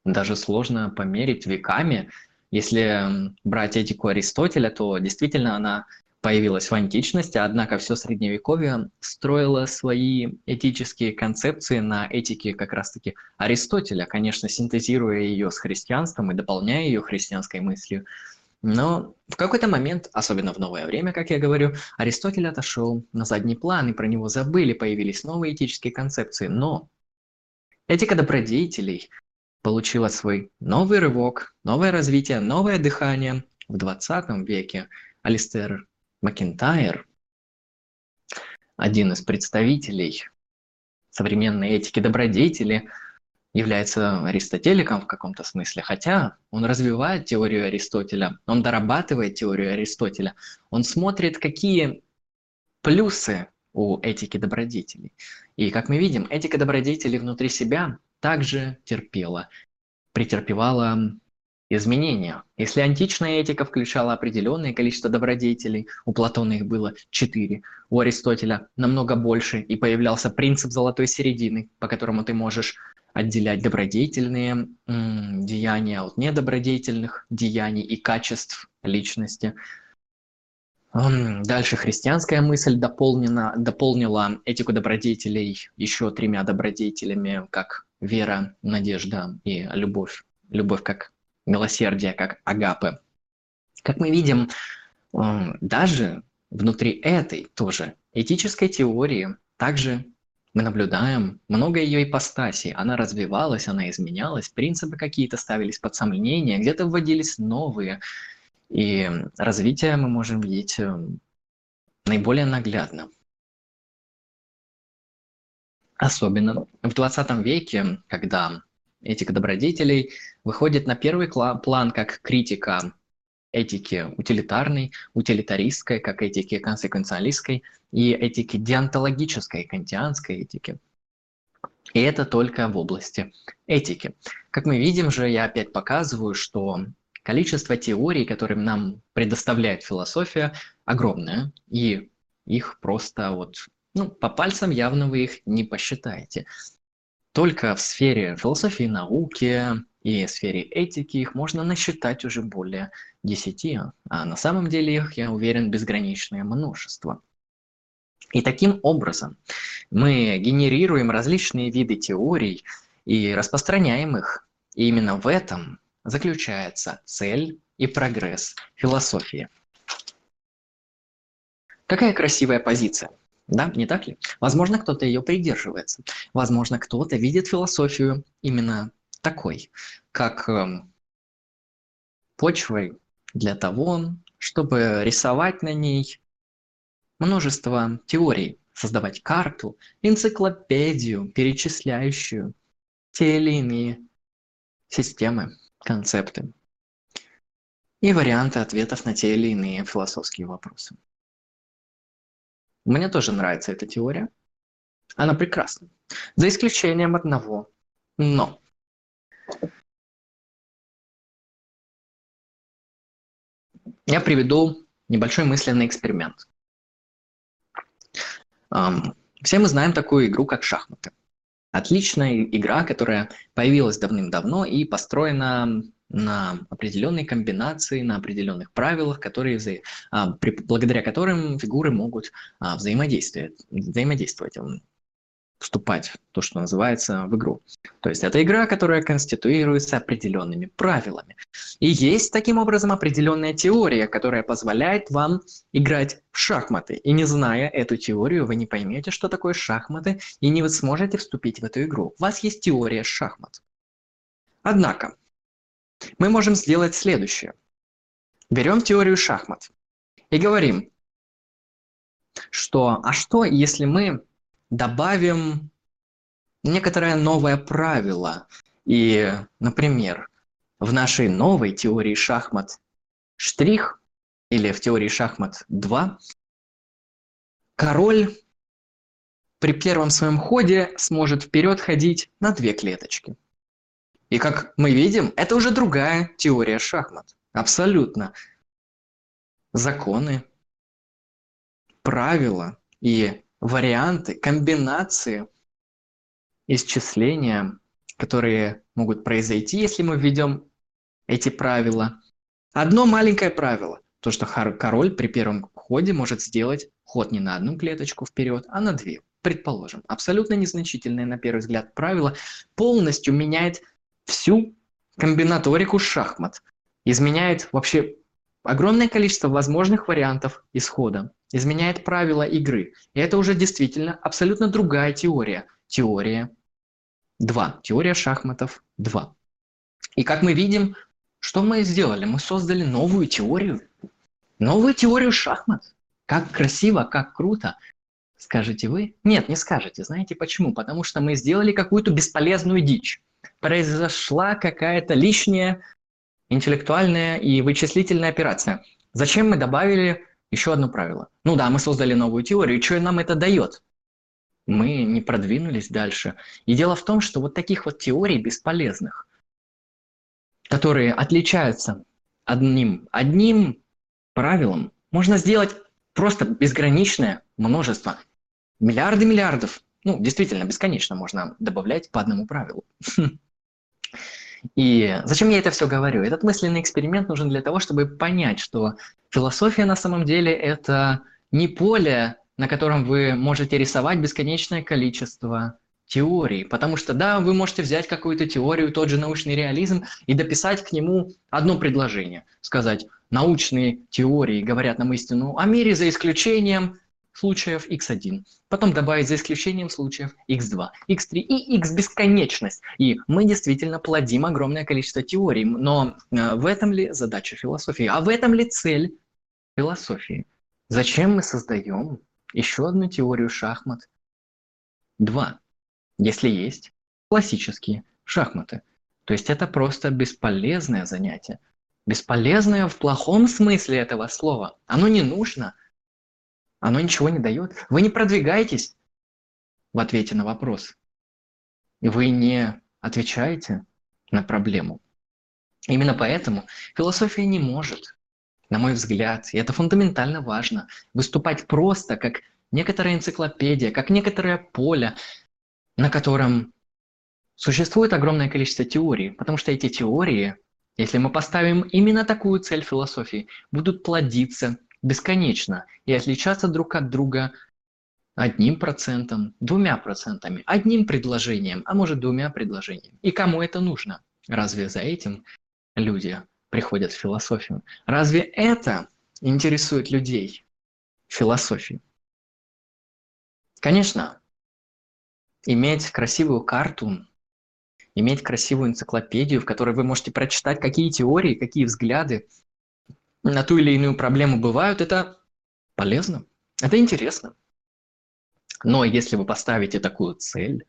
даже сложно померить веками. Если брать этику Аристотеля, то действительно она появилась в античности, однако все средневековье строило свои этические концепции на этике как раз-таки Аристотеля, конечно, синтезируя ее с христианством и дополняя ее христианской мыслью. Но в какой-то момент, особенно в новое время, как я говорю, Аристотель отошел на задний план, и про него забыли, появились новые этические концепции. Но этика добродетелей получила свой новый рывок, новое развитие, новое дыхание в 20 веке. Алистер Макентайр, один из представителей современной этики добродетели, является аристотеликом в каком-то смысле, хотя он развивает теорию Аристотеля, он дорабатывает теорию Аристотеля, он смотрит, какие плюсы у этики добродетелей. И как мы видим, этика добродетелей внутри себя также терпела, претерпевала изменения. Если античная этика включала определенное количество добродетелей, у Платона их было четыре, у Аристотеля намного больше, и появлялся принцип золотой середины, по которому ты можешь отделять добродетельные деяния от недобродетельных деяний и качеств личности. Дальше христианская мысль дополнена, дополнила этику добродетелей еще тремя добродетелями, как вера, надежда и любовь. Любовь как милосердие, как агапы. Как мы видим, даже внутри этой тоже этической теории также мы наблюдаем много ее ипостасей. Она развивалась, она изменялась, принципы какие-то ставились под сомнение, где-то вводились новые. И развитие мы можем видеть э, наиболее наглядно. Особенно в 20 веке, когда этика добродетелей выходит на первый план как критика этики утилитарной, утилитаристской, как этики консеквенциалистской и этики деонтологической, кантианской этики. И это только в области этики. Как мы видим же, я опять показываю, что количество теорий, которые нам предоставляет философия, огромное, и их просто вот, ну, по пальцам явно вы их не посчитаете. Только в сфере философии науки и сфере этики их можно насчитать уже более 10, а на самом деле их, я уверен, безграничное множество. И таким образом мы генерируем различные виды теорий и распространяем их. И именно в этом заключается цель и прогресс философии. Какая красивая позиция. Да, не так ли? Возможно, кто-то ее придерживается. Возможно, кто-то видит философию именно такой, как э, почвой для того, чтобы рисовать на ней множество теорий, создавать карту, энциклопедию, перечисляющую те или иные системы, концепты и варианты ответов на те или иные философские вопросы. Мне тоже нравится эта теория. Она прекрасна. За исключением одного «но». Я приведу небольшой мысленный эксперимент. Все мы знаем такую игру, как шахматы. Отличная игра, которая появилась давным-давно и построена на определенной комбинации, на определенных правилах, которые, а, благодаря которым фигуры могут а, взаимодействовать вступать в то, что называется в игру. То есть это игра, которая конституируется определенными правилами. И есть таким образом определенная теория, которая позволяет вам играть в шахматы. И не зная эту теорию, вы не поймете, что такое шахматы, и не сможете вступить в эту игру. У вас есть теория шахмат. Однако, мы можем сделать следующее. Берем теорию шахмат и говорим, что а что, если мы добавим некоторое новое правило. И, например, в нашей новой теории шахмат штрих или в теории шахмат 2 король при первом своем ходе сможет вперед ходить на две клеточки. И как мы видим, это уже другая теория шахмат. Абсолютно. Законы, правила и варианты, комбинации исчисления, которые могут произойти, если мы введем эти правила. Одно маленькое правило, то что король при первом ходе может сделать ход не на одну клеточку вперед, а на две. Предположим, абсолютно незначительное на первый взгляд правило полностью меняет всю комбинаторику шахмат. Изменяет вообще огромное количество возможных вариантов исхода. Изменяет правила игры. И это уже действительно абсолютно другая теория. Теория 2. Теория шахматов 2. И как мы видим, что мы сделали? Мы создали новую теорию. Новую теорию шахмат. Как красиво, как круто. Скажете вы? Нет, не скажете. Знаете почему? Потому что мы сделали какую-то бесполезную дичь. Произошла какая-то лишняя интеллектуальная и вычислительная операция. Зачем мы добавили еще одно правило? Ну да, мы создали новую теорию. Что нам это дает? Мы не продвинулись дальше. И дело в том, что вот таких вот теорий бесполезных, которые отличаются одним, одним правилом, можно сделать просто безграничное множество. Миллиарды миллиардов. Ну, действительно, бесконечно можно добавлять по одному правилу. (laughs) И зачем я это все говорю? Этот мысленный эксперимент нужен для того, чтобы понять, что философия на самом деле это не поле, на котором вы можете рисовать бесконечное количество теорий. Потому что, да, вы можете взять какую-то теорию, тот же научный реализм, и дописать к нему одно предложение. Сказать, научные теории говорят нам истину о мире за исключением случаев x1. Потом добавить за исключением случаев x2, x3 и x бесконечность. И мы действительно плодим огромное количество теорий. Но э, в этом ли задача философии? А в этом ли цель философии? Зачем мы создаем еще одну теорию шахмат? Два. Если есть классические шахматы. То есть это просто бесполезное занятие. Бесполезное в плохом смысле этого слова. Оно не нужно. Оно ничего не дает. Вы не продвигаетесь в ответе на вопрос. Вы не отвечаете на проблему. Именно поэтому философия не может, на мой взгляд, и это фундаментально важно, выступать просто как некоторая энциклопедия, как некоторое поле, на котором существует огромное количество теорий, потому что эти теории, если мы поставим именно такую цель философии, будут плодиться бесконечно и отличаться друг от друга одним процентом, двумя процентами, одним предложением, а может двумя предложениями. И кому это нужно? Разве за этим люди приходят в философию? Разве это интересует людей философии? Конечно, иметь красивую карту, иметь красивую энциклопедию, в которой вы можете прочитать, какие теории, какие взгляды на ту или иную проблему бывают, это полезно, это интересно. Но если вы поставите такую цель,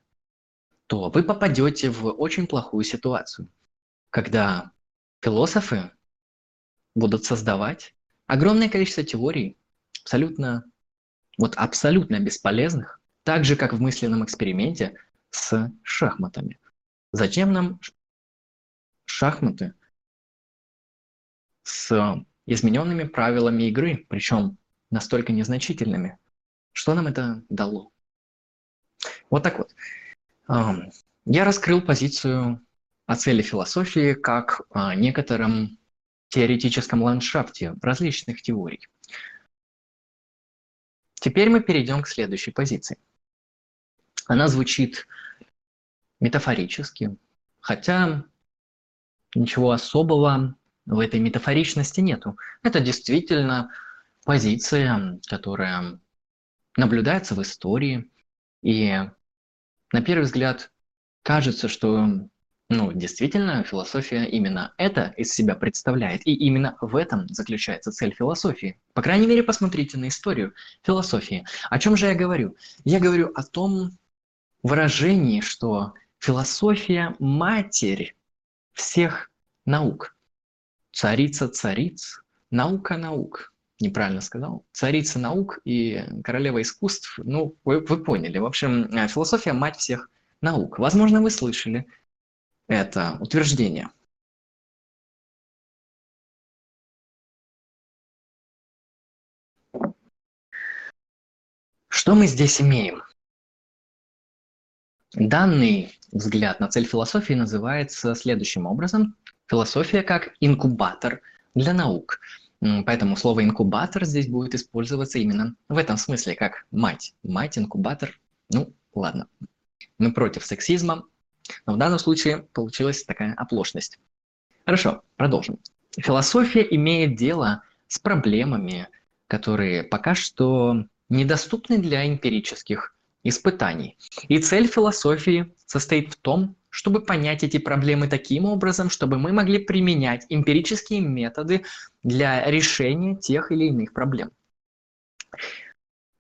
то вы попадете в очень плохую ситуацию, когда философы будут создавать огромное количество теорий, абсолютно, вот абсолютно бесполезных, так же, как в мысленном эксперименте с шахматами. Зачем нам шахматы с измененными правилами игры, причем настолько незначительными. Что нам это дало? Вот так вот. Я раскрыл позицию о цели философии как о некотором теоретическом ландшафте различных теорий. Теперь мы перейдем к следующей позиции. Она звучит метафорически, хотя ничего особого в этой метафоричности нету. Это действительно позиция, которая наблюдается в истории. И на первый взгляд кажется, что ну, действительно, философия именно это из себя представляет. И именно в этом заключается цель философии. По крайней мере, посмотрите на историю философии. О чем же я говорю? Я говорю о том выражении, что философия – матерь всех наук царица цариц, наука наук. Неправильно сказал. Царица наук и королева искусств. Ну, вы, вы поняли. В общем, э, философия – мать всех наук. Возможно, вы слышали это утверждение. Что мы здесь имеем? Данный взгляд на цель философии называется следующим образом. Философия как инкубатор для наук. Поэтому слово инкубатор здесь будет использоваться именно в этом смысле, как мать. Мать, инкубатор. Ну, ладно. Мы против сексизма, но в данном случае получилась такая оплошность. Хорошо, продолжим. Философия имеет дело с проблемами, которые пока что недоступны для эмпирических испытаний. И цель философии состоит в том, чтобы понять эти проблемы таким образом, чтобы мы могли применять эмпирические методы для решения тех или иных проблем.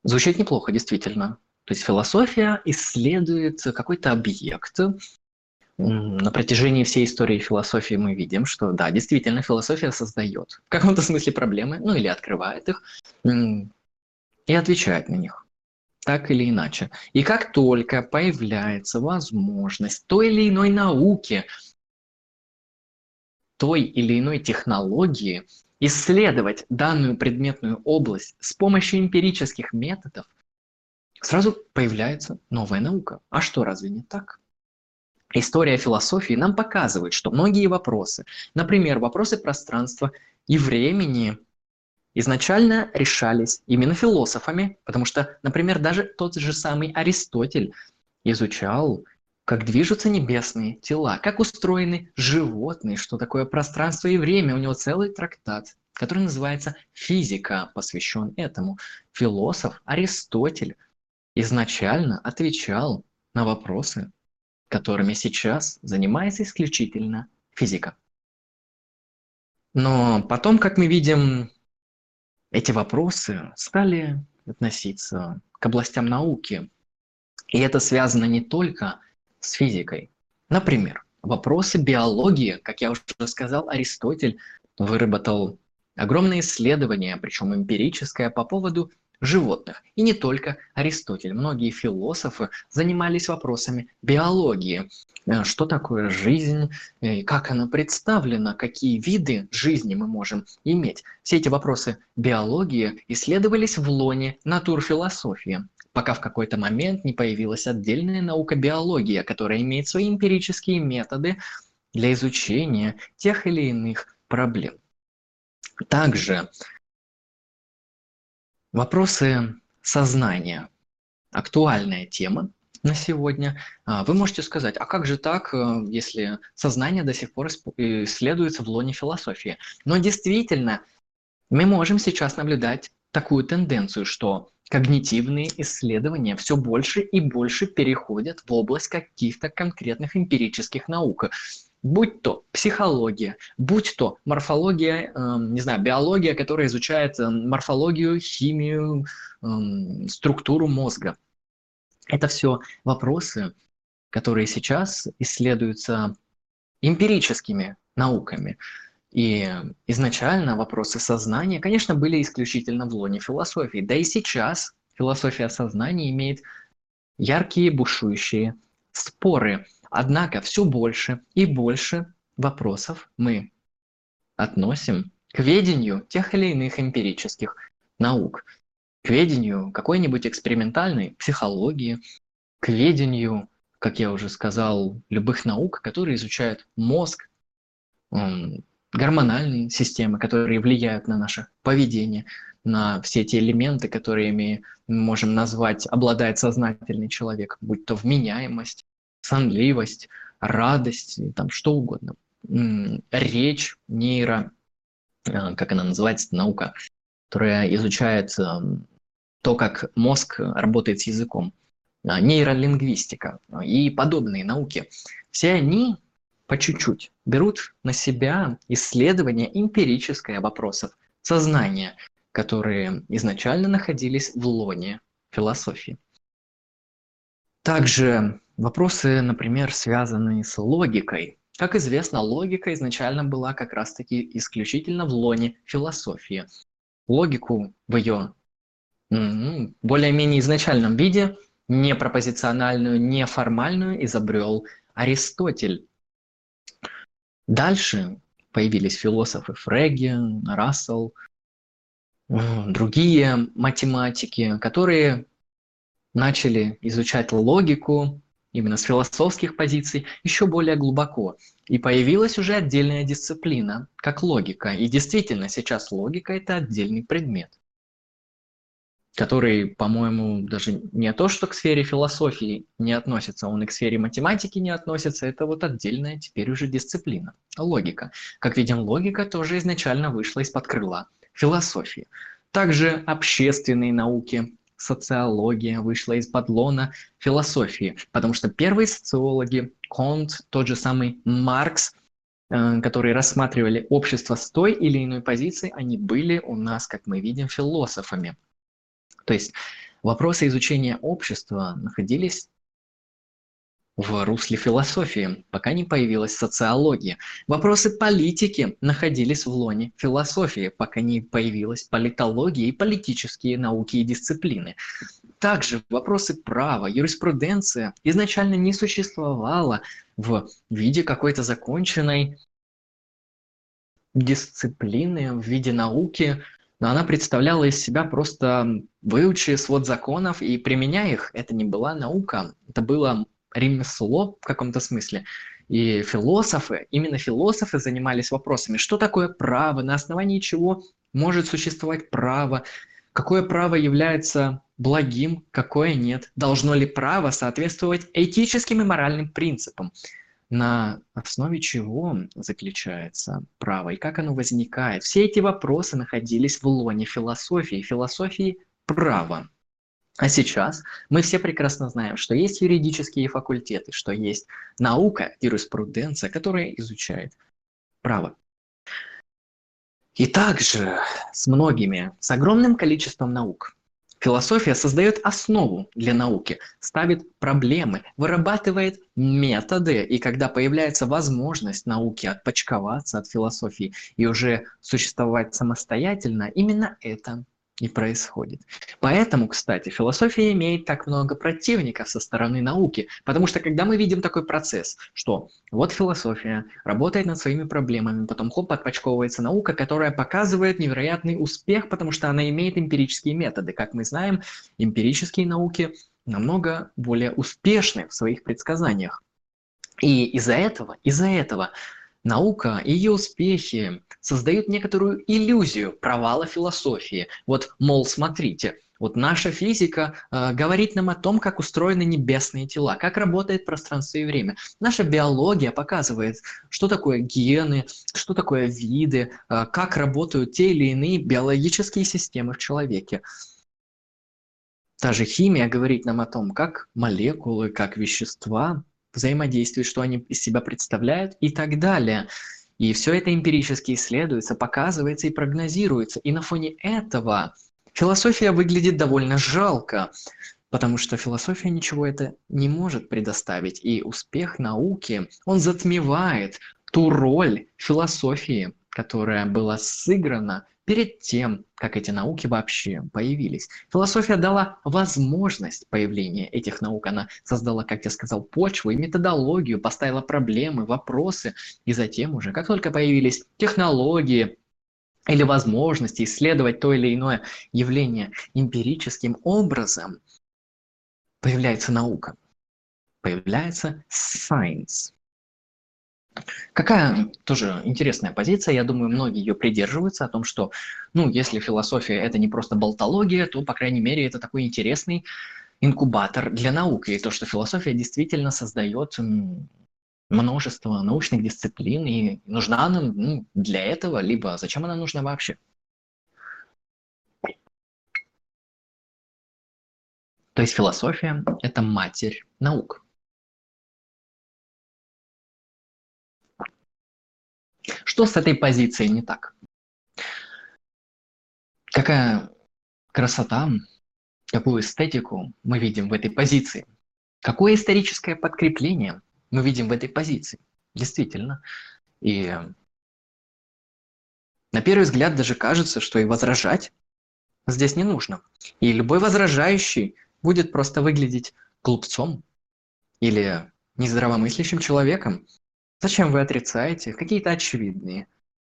Звучит неплохо, действительно. То есть философия исследует какой-то объект. На протяжении всей истории философии мы видим, что да, действительно, философия создает в каком-то смысле проблемы, ну или открывает их, и отвечает на них так или иначе. И как только появляется возможность той или иной науки, той или иной технологии исследовать данную предметную область с помощью эмпирических методов, сразу появляется новая наука. А что, разве не так? История философии нам показывает, что многие вопросы, например, вопросы пространства и времени – изначально решались именно философами, потому что, например, даже тот же самый Аристотель изучал, как движутся небесные тела, как устроены животные, что такое пространство и время. У него целый трактат, который называется «Физика», посвящен этому. Философ Аристотель изначально отвечал на вопросы, которыми сейчас занимается исключительно физика. Но потом, как мы видим, эти вопросы стали относиться к областям науки. И это связано не только с физикой. Например, вопросы биологии, как я уже сказал, Аристотель выработал огромное исследование, причем эмпирическое, по поводу животных. И не только Аристотель. Многие философы занимались вопросами биологии. Э, что такое жизнь, э, как она представлена, какие виды жизни мы можем иметь. Все эти вопросы биологии исследовались в лоне натурфилософии пока в какой-то момент не появилась отдельная наука биология, которая имеет свои эмпирические методы для изучения тех или иных проблем. Также Вопросы сознания. Актуальная тема на сегодня. А, вы можете сказать, а как же так, э, если сознание до сих пор исследуется в лоне философии? Но действительно, мы можем сейчас наблюдать такую тенденцию, что когнитивные исследования все больше и больше переходят в область каких-то конкретных эмпирических наук будь то психология, будь то морфология, э, не знаю, биология, которая изучает э, морфологию, химию, э, структуру мозга. Это все вопросы, которые сейчас исследуются эмпирическими науками. И изначально вопросы сознания, конечно, были исключительно в лоне философии. Да и сейчас философия сознания имеет яркие бушующие споры – Однако все больше и больше вопросов мы относим к ведению тех или иных эмпирических наук, к ведению какой-нибудь экспериментальной психологии, к ведению, как я уже сказал, любых наук, которые изучают мозг, гормональные системы, которые влияют на наше поведение, на все эти элементы, которыми мы можем назвать обладает сознательный человек, будь то вменяемость, сонливость, радость, там что угодно. Речь, нейро, э, как она называется, наука, которая изучает то, как мозг работает с языком, а, нейролингвистика и подобные науки. Все они по чуть-чуть берут на себя исследование эмпирическое вопросов сознания, которые изначально находились в лоне философии. Также Вопросы, например, связанные с логикой. Как известно, логика изначально была как раз-таки исключительно в лоне философии. Логику в ее ну, более-менее изначальном виде, не пропозициональную, не формальную, изобрел Аристотель. Дальше появились философы Фреги, Рассел, другие математики, которые начали изучать логику именно с философских позиций, еще более глубоко. И появилась уже отдельная дисциплина, как логика. И действительно, сейчас логика – это отдельный предмет который, по-моему, даже не то, что к сфере философии не относится, он и к сфере математики не относится, это вот отдельная теперь уже дисциплина. Логика. Как видим, логика тоже изначально вышла из-под крыла философии. Также общественные науки, социология вышла из-под лона философии, потому что первые социологи, Конт, тот же самый Маркс, э, которые рассматривали общество с той или иной позиции, они были у нас, как мы видим, философами. То есть вопросы изучения общества находились в русле философии, пока не появилась социология. Вопросы политики находились в лоне философии, пока не появилась политология и политические науки и дисциплины. Также вопросы права, юриспруденция изначально не существовала в виде какой-то законченной дисциплины, в виде науки, но она представляла из себя просто выучи свод законов и применяй их. Это не была наука, это было ремесло в каком-то смысле. И философы, именно философы занимались вопросами, что такое право, на основании чего может существовать право, какое право является благим, какое нет, должно ли право соответствовать этическим и моральным принципам на основе чего заключается право и как оно возникает. Все эти вопросы находились в лоне философии, философии права. А сейчас мы все прекрасно знаем, что есть юридические факультеты, что есть наука, юриспруденция, которая изучает право. И также с многими, с огромным количеством наук, Философия создает основу для науки, ставит проблемы, вырабатывает методы, и когда появляется возможность науки отпочковаться от философии и уже существовать самостоятельно, именно это и происходит. Поэтому, кстати, философия имеет так много противников со стороны науки, потому что когда мы видим такой процесс, что вот философия работает над своими проблемами, потом хоп, отпочковывается наука, которая показывает невероятный успех, потому что она имеет эмпирические методы. Как мы знаем, эмпирические науки намного более успешны в своих предсказаниях. И из-за этого, из-за этого Наука и ее успехи создают некоторую иллюзию провала философии. Вот, мол, смотрите, вот наша физика э, говорит нам о том, как устроены небесные тела, как работает пространство и время. Наша биология показывает, что такое гены, что такое виды, э, как работают те или иные биологические системы в человеке. Та же химия говорит нам о том, как молекулы, как вещества взаимодействуют, что они из себя представляют и так далее. И все это эмпирически исследуется, показывается и прогнозируется. И на фоне этого философия выглядит довольно жалко, потому что философия ничего это не может предоставить. И успех науки, он затмевает ту роль философии, которая была сыграна перед тем, как эти науки вообще появились. Философия дала возможность появления этих наук. Она создала, как я сказал, почву и методологию, поставила проблемы, вопросы. И затем уже, как только появились технологии, или возможности исследовать то или иное явление эмпирическим образом, появляется наука, появляется science. Какая тоже интересная позиция, я думаю, многие ее придерживаются, о том, что, ну, если философия – это не просто болтология, то, по крайней мере, это такой интересный инкубатор для науки. И то, что философия действительно создает множество научных дисциплин, и нужна она ну, для этого, либо зачем она нужна вообще. То есть философия – это матерь наук. Что с этой позицией не так? Какая красота, какую эстетику мы видим в этой позиции? Какое историческое подкрепление мы видим в этой позиции? Действительно. И на первый взгляд даже кажется, что и возражать здесь не нужно. И любой возражающий будет просто выглядеть глупцом или нездравомыслящим человеком, Зачем вы отрицаете какие-то очевидные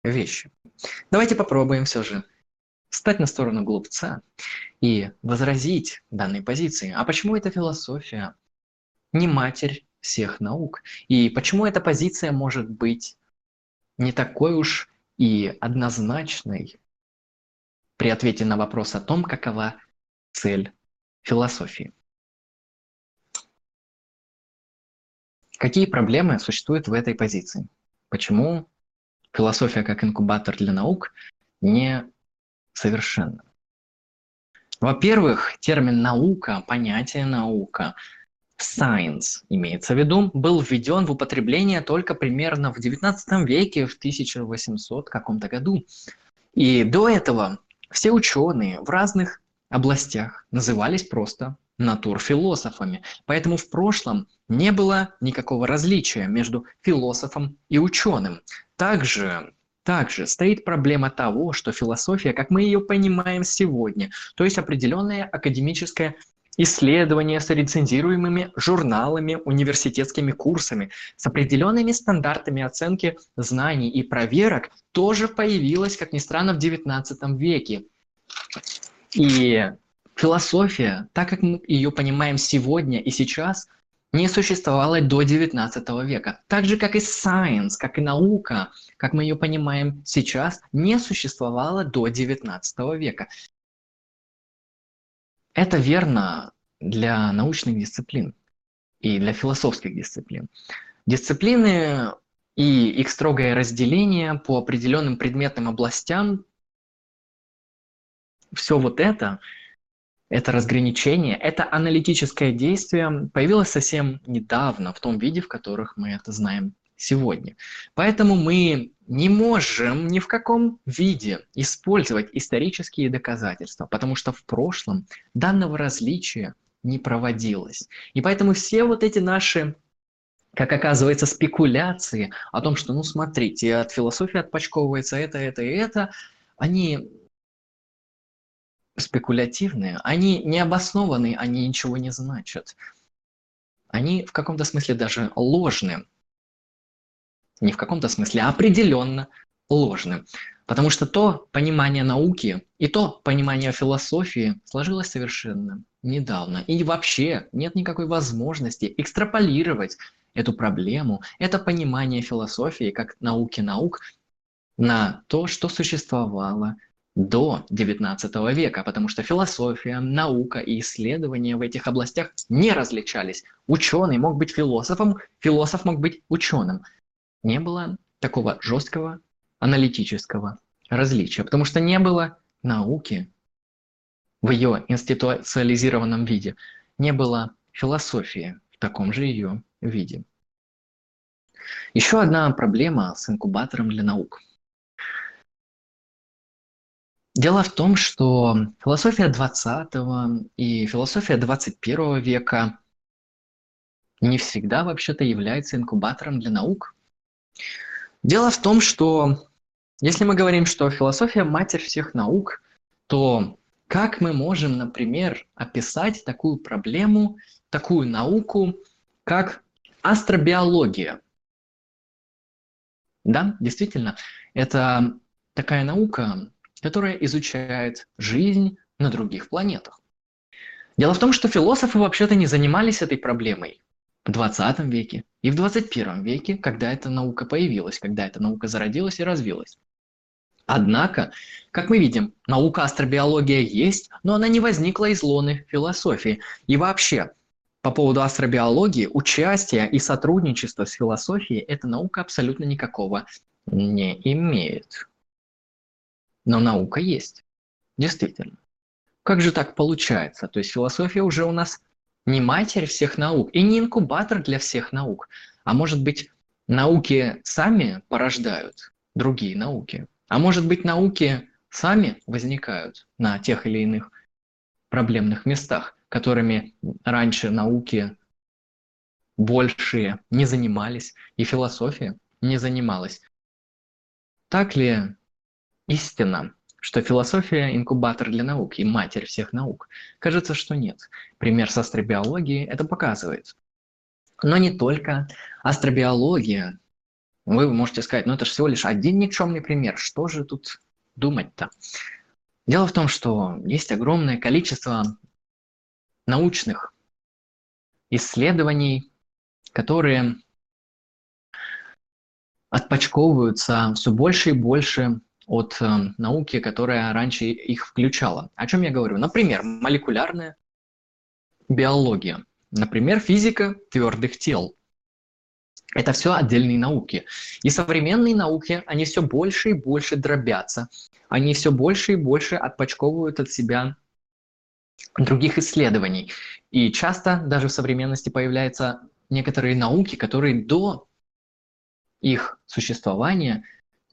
вещи? Давайте попробуем все же встать на сторону глупца и возразить данной позиции. А почему это философия не матерь всех наук. И почему эта позиция может быть не такой уж и однозначной при ответе на вопрос о том, какова цель философии. Какие проблемы существуют в этой позиции? Почему философия как инкубатор для наук не совершенна? Во-первых, термин «наука», понятие «наука», science имеется в виду, был введен в употребление только примерно в XIX веке, в 1800 каком-то году. И до этого все ученые в разных областях назывались просто натурфилософами. Поэтому в прошлом не было никакого различия между философом и ученым. Также, также стоит проблема того, что философия, как мы ее понимаем сегодня, то есть определенное академическое исследование с рецензируемыми журналами, университетскими курсами, с определенными стандартами оценки знаний и проверок, тоже появилась, как ни странно, в XIX веке. И Философия, так как мы ее понимаем сегодня и сейчас, не существовала до XIX века. Так же, как и science, как и наука, как мы ее понимаем сейчас, не существовала до XIX века. Это верно для научных дисциплин и для философских дисциплин. Дисциплины и их строгое разделение по определенным предметным областям, все вот это – это разграничение, это аналитическое действие появилось совсем недавно в том виде, в которых мы это знаем сегодня. Поэтому мы не можем ни в каком виде использовать исторические доказательства, потому что в прошлом данного различия не проводилось. И поэтому все вот эти наши как оказывается, спекуляции о том, что, ну, смотрите, от философии отпочковывается это, это и это, они спекулятивные, они не обоснованы, они ничего не значат. Они в каком-то смысле даже ложны. Не в каком-то смысле, а определенно ложны. Потому что то понимание науки и то понимание философии сложилось совершенно недавно. И вообще нет никакой возможности экстраполировать эту проблему, это понимание философии как науки наук на то, что существовало до XIX века, потому что философия, наука и исследования в этих областях не различались. Ученый мог быть философом, философ мог быть ученым. Не было такого жесткого аналитического различия, потому что не было науки в ее институциализированном виде, не было философии в таком же ее виде. Еще одна проблема с инкубатором для наук – Дело в том, что философия 20 и философия 21 века не всегда вообще-то является инкубатором для наук. Дело в том, что если мы говорим, что философия – матерь всех наук, то как мы можем, например, описать такую проблему, такую науку, как астробиология? Да, действительно, это такая наука, которая изучает жизнь на других планетах. Дело в том, что философы вообще-то не занимались этой проблемой в 20 веке и в 21 веке, когда эта наука появилась, когда эта наука зародилась и развилась. Однако, как мы видим, наука астробиология есть, но она не возникла из лоны философии. И вообще, по поводу астробиологии, участие и сотрудничество с философией эта наука абсолютно никакого не имеет. Но наука есть. Действительно. Как же так получается? То есть философия уже у нас не матерь всех наук и не инкубатор для всех наук. А может быть, науки сами порождают другие науки. А может быть, науки сами возникают на тех или иных проблемных местах, которыми раньше науки большие не занимались, и философия не занималась. Так ли Истина, что философия – инкубатор для наук и матерь всех наук. Кажется, что нет. Пример с астробиологией это показывает. Но не только астробиология. Вы можете сказать, ну это же всего лишь один никчемный пример. Что же тут думать-то? Дело в том, что есть огромное количество научных исследований, которые отпочковываются все больше и больше от э, науки, которая раньше их включала. О чем я говорю? Например, молекулярная биология. Например, физика твердых тел. Это все отдельные науки. И современные науки, они все больше и больше дробятся. Они все больше и больше отпочковывают от себя других исследований. И часто даже в современности появляются некоторые науки, которые до их существования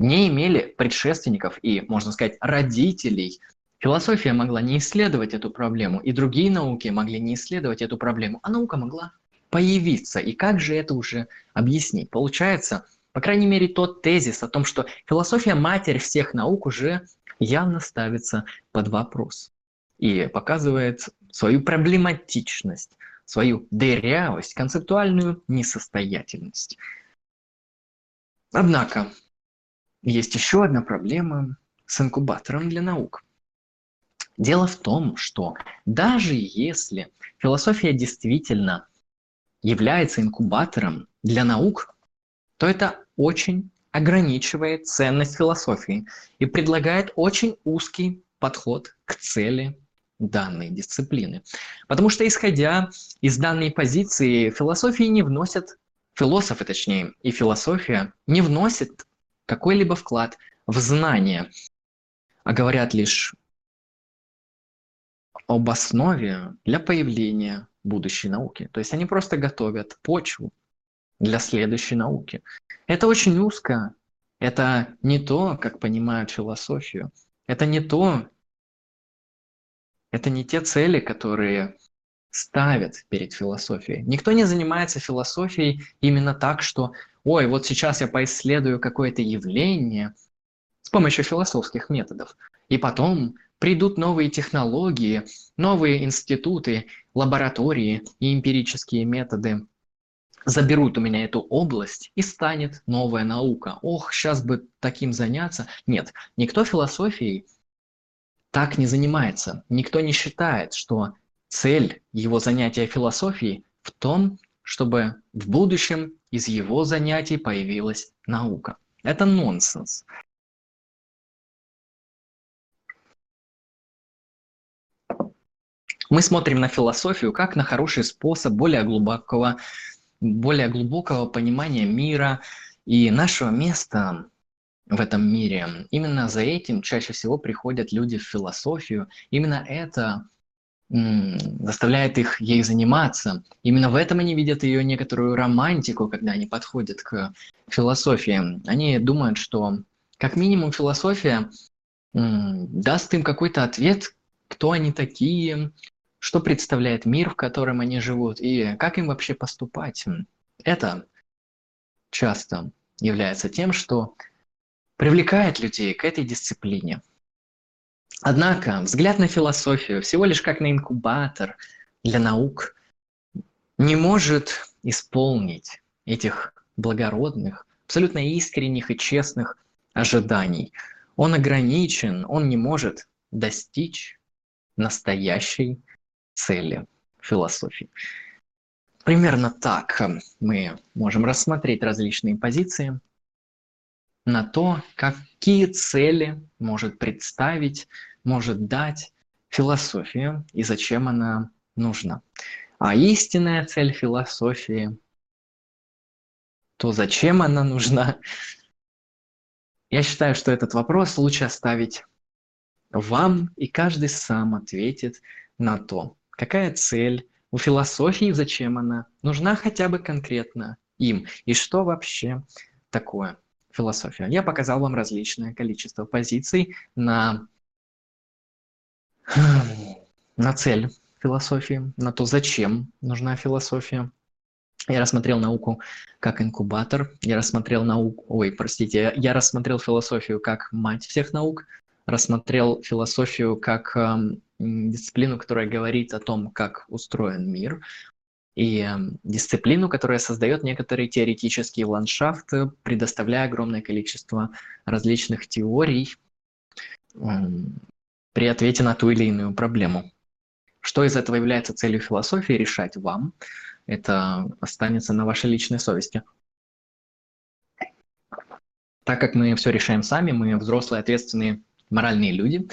не имели предшественников и, можно сказать, родителей. Философия могла не исследовать эту проблему, и другие науки могли не исследовать эту проблему, а наука могла появиться. И как же это уже объяснить? Получается, по крайней мере, тот тезис о том, что философия – матерь всех наук, уже явно ставится под вопрос и показывает свою проблематичность, свою дырявость, концептуальную несостоятельность. Однако, есть еще одна проблема с инкубатором для наук. Дело в том, что даже если философия действительно является инкубатором для наук, то это очень ограничивает ценность философии и предлагает очень узкий подход к цели данной дисциплины. Потому что, исходя из данной позиции, философии не вносят, философы точнее, и философия не вносят какой-либо вклад в знание, а говорят лишь об основе для появления будущей науки. То есть они просто готовят почву для следующей науки. Это очень узко. Это не то, как понимают философию. Это не то, это не те цели, которые ставят перед философией. Никто не занимается философией именно так, что «Ой, вот сейчас я поисследую какое-то явление с помощью философских методов, и потом придут новые технологии, новые институты, лаборатории и эмпирические методы заберут у меня эту область и станет новая наука. Ох, сейчас бы таким заняться. Нет, никто философией так не занимается. Никто не считает, что цель его занятия философией в том, чтобы в будущем из его занятий появилась наука. Это нонсенс. Мы смотрим на философию как на хороший способ более глубокого, более глубокого понимания мира и нашего места в этом мире. Именно за этим чаще всего приходят люди в философию. Именно это заставляет их ей заниматься. Именно в этом они видят ее некоторую романтику, когда они подходят к философии. Они думают, что как минимум философия даст им какой-то ответ, кто они такие, что представляет мир, в котором они живут, и как им вообще поступать. Это часто является тем, что привлекает людей к этой дисциплине. Однако взгляд на философию всего лишь как на инкубатор для наук не может исполнить этих благородных, абсолютно искренних и честных ожиданий. Он ограничен, он не может достичь настоящей цели философии. Примерно так мы можем рассмотреть различные позиции на то, какие цели может представить может дать философия и зачем она нужна. А истинная цель философии, то зачем она нужна, я считаю, что этот вопрос лучше оставить вам, и каждый сам ответит на то, какая цель у философии, зачем она нужна хотя бы конкретно им, и что вообще такое философия. Я показал вам различное количество позиций на на цель философии, на то, зачем нужна философия. Я рассмотрел науку как инкубатор, я рассмотрел науку, ой, простите, я рассмотрел философию как мать всех наук, рассмотрел философию как э, дисциплину, которая говорит о том, как устроен мир, и э, дисциплину, которая создает некоторый теоретический ландшафт, предоставляя огромное количество различных теорий, при ответе на ту или иную проблему. Что из этого является целью философии, решать вам. это останется на вашей личной совести. Так как мы все решаем сами, мы взрослые, ответственные, моральные люди,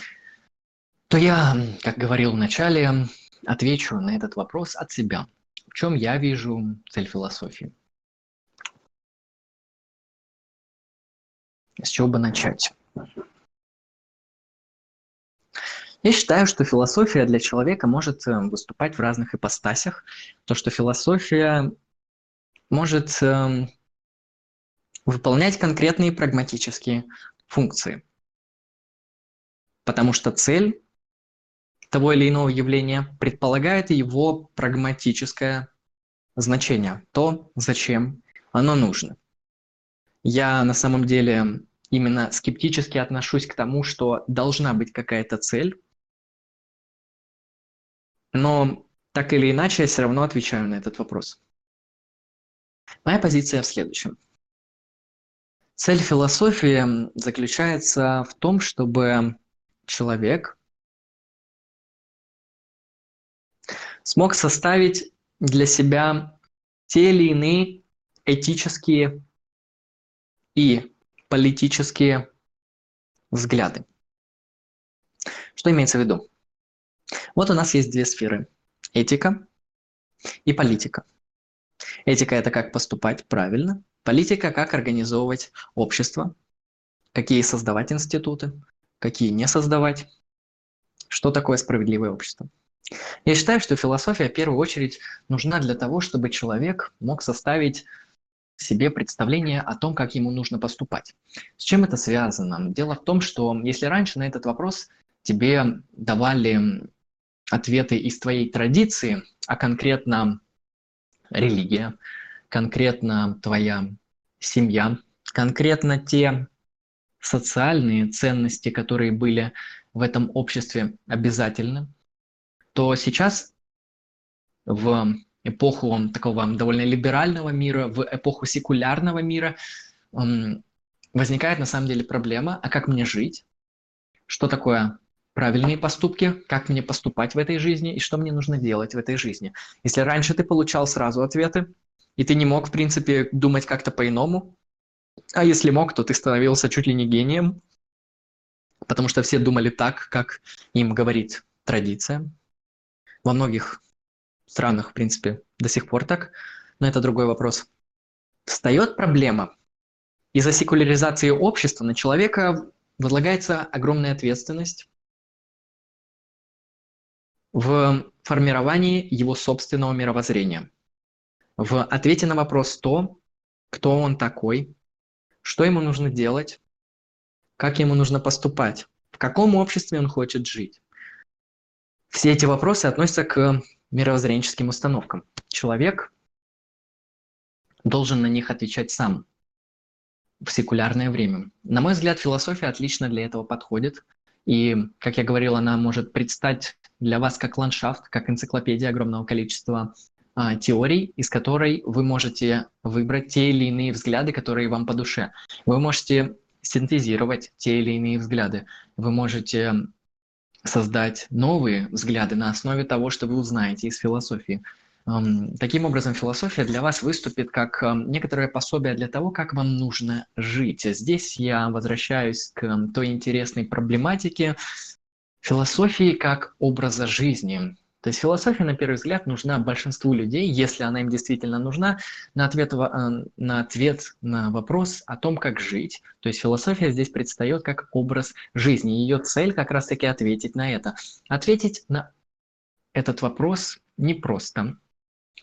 то я, как говорил в начале, отвечу на этот вопрос от себя. В чем я вижу цель философии? С чего бы начать? Я считаю, что философия для человека может э, выступать в разных ипостасях. То, что философия может эм, выполнять конкретные прагматические функции. Потому что цель того или иного явления предполагает его прагматическое значение, то, зачем оно нужно. Я на самом деле именно скептически отношусь к тому, что должна быть какая-то цель, но так или иначе я все равно отвечаю на этот вопрос. Моя позиция в следующем. Цель философии заключается в том, чтобы человек смог составить для себя те или иные этические и политические взгляды. Что имеется в виду? Вот у нас есть две сферы – этика и политика. Этика – это как поступать правильно, политика – как организовывать общество, какие создавать институты, какие не создавать, что такое справедливое общество. Я считаю, что философия в первую очередь нужна для того, чтобы человек мог составить себе представление о том, как ему нужно поступать. С чем это связано? Дело в том, что если раньше на этот вопрос тебе давали ответы из твоей традиции, а конкретно религия, конкретно твоя семья, конкретно те социальные ценности, которые были в этом обществе обязательны, то сейчас в эпоху такого довольно либерального мира, в эпоху секулярного мира возникает на самом деле проблема, а как мне жить? Что такое правильные поступки, как мне поступать в этой жизни и что мне нужно делать в этой жизни. Если раньше ты получал сразу ответы, и ты не мог, в принципе, думать как-то по-иному, а если мог, то ты становился чуть ли не гением, потому что все думали так, как им говорит традиция. Во многих странах, в принципе, до сих пор так, но это другой вопрос. Встает проблема. Из-за секуляризации общества на человека возлагается огромная ответственность в формировании его собственного мировоззрения. В ответе на вопрос то, кто он такой, что ему нужно делать, как ему нужно поступать, в каком обществе он хочет жить. Все эти вопросы относятся к мировоззренческим установкам. Человек должен на них отвечать сам в секулярное время. На мой взгляд, философия отлично для этого подходит. И, как я говорил, она может предстать для вас как ландшафт, как энциклопедия огромного количества а, теорий, из которой вы можете выбрать те или иные взгляды, которые вам по душе. Вы можете синтезировать те или иные взгляды. Вы можете создать новые взгляды на основе того, что вы узнаете из философии. Таким образом, философия для вас выступит как некоторое пособие для того, как вам нужно жить. Здесь я возвращаюсь к той интересной проблематике философии как образа жизни. То есть философия, на первый взгляд, нужна большинству людей, если она им действительно нужна, на ответ, э, на ответ на вопрос о том, как жить. То есть философия здесь предстает как образ жизни. Ее цель как раз-таки ответить на это. Ответить на этот вопрос непросто.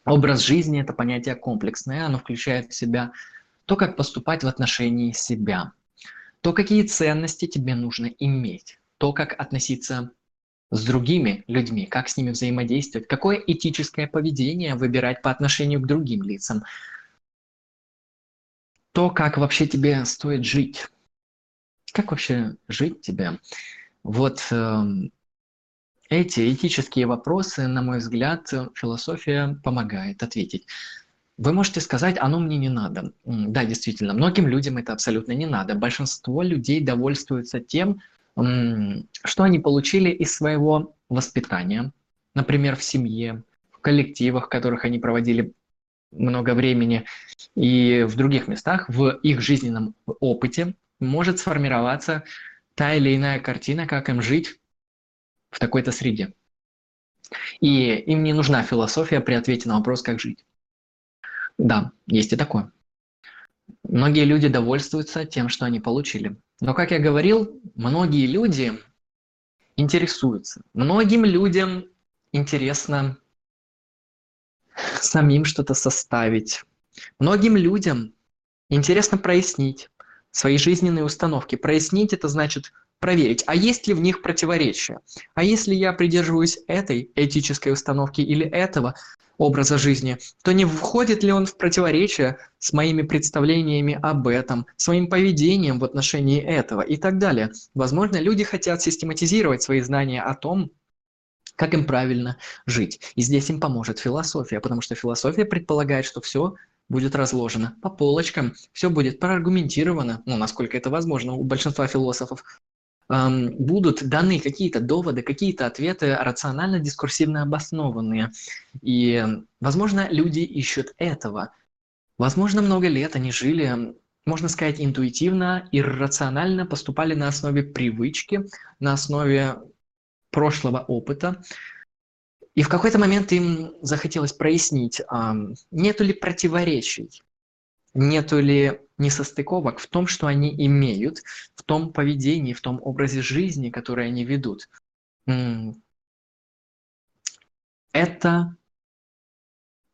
Образ жизни – это понятие комплексное, оно включает в себя то, как поступать в отношении себя, то, какие ценности тебе нужно иметь, то, как относиться с другими людьми, как с ними взаимодействовать, какое этическое поведение выбирать по отношению к другим лицам, то, как вообще тебе стоит жить, как вообще жить тебе. Вот э, эти этические вопросы, на мой взгляд, философия помогает ответить. Вы можете сказать, оно мне не надо. Да, действительно, многим людям это абсолютно не надо. Большинство людей довольствуются тем, что они получили из своего воспитания, например, в семье, в коллективах, в которых они проводили много времени, и в других местах, в их жизненном опыте может сформироваться та или иная картина, как им жить в такой-то среде. И им не нужна философия при ответе на вопрос, как жить. Да, есть и такое. Многие люди довольствуются тем, что они получили. Но, как я говорил, многие люди интересуются. Многим людям интересно самим что-то составить. Многим людям интересно прояснить свои жизненные установки. Прояснить это значит проверить, а есть ли в них противоречия. А если я придерживаюсь этой этической установки или этого образа жизни, то не входит ли он в противоречие с моими представлениями об этом, своим поведением в отношении этого и так далее. Возможно, люди хотят систематизировать свои знания о том, как им правильно жить. И здесь им поможет философия, потому что философия предполагает, что все будет разложено по полочкам, все будет проаргументировано, ну, насколько это возможно у большинства философов, будут даны какие-то доводы, какие-то ответы рационально-дискурсивно обоснованные. И, возможно, люди ищут этого. Возможно, много лет они жили, можно сказать, интуитивно, иррационально, поступали на основе привычки, на основе прошлого опыта. И в какой-то момент им захотелось прояснить, нету ли противоречий, нету ли несостыковок в том, что они имеют, в том поведении, в том образе жизни, который они ведут. Это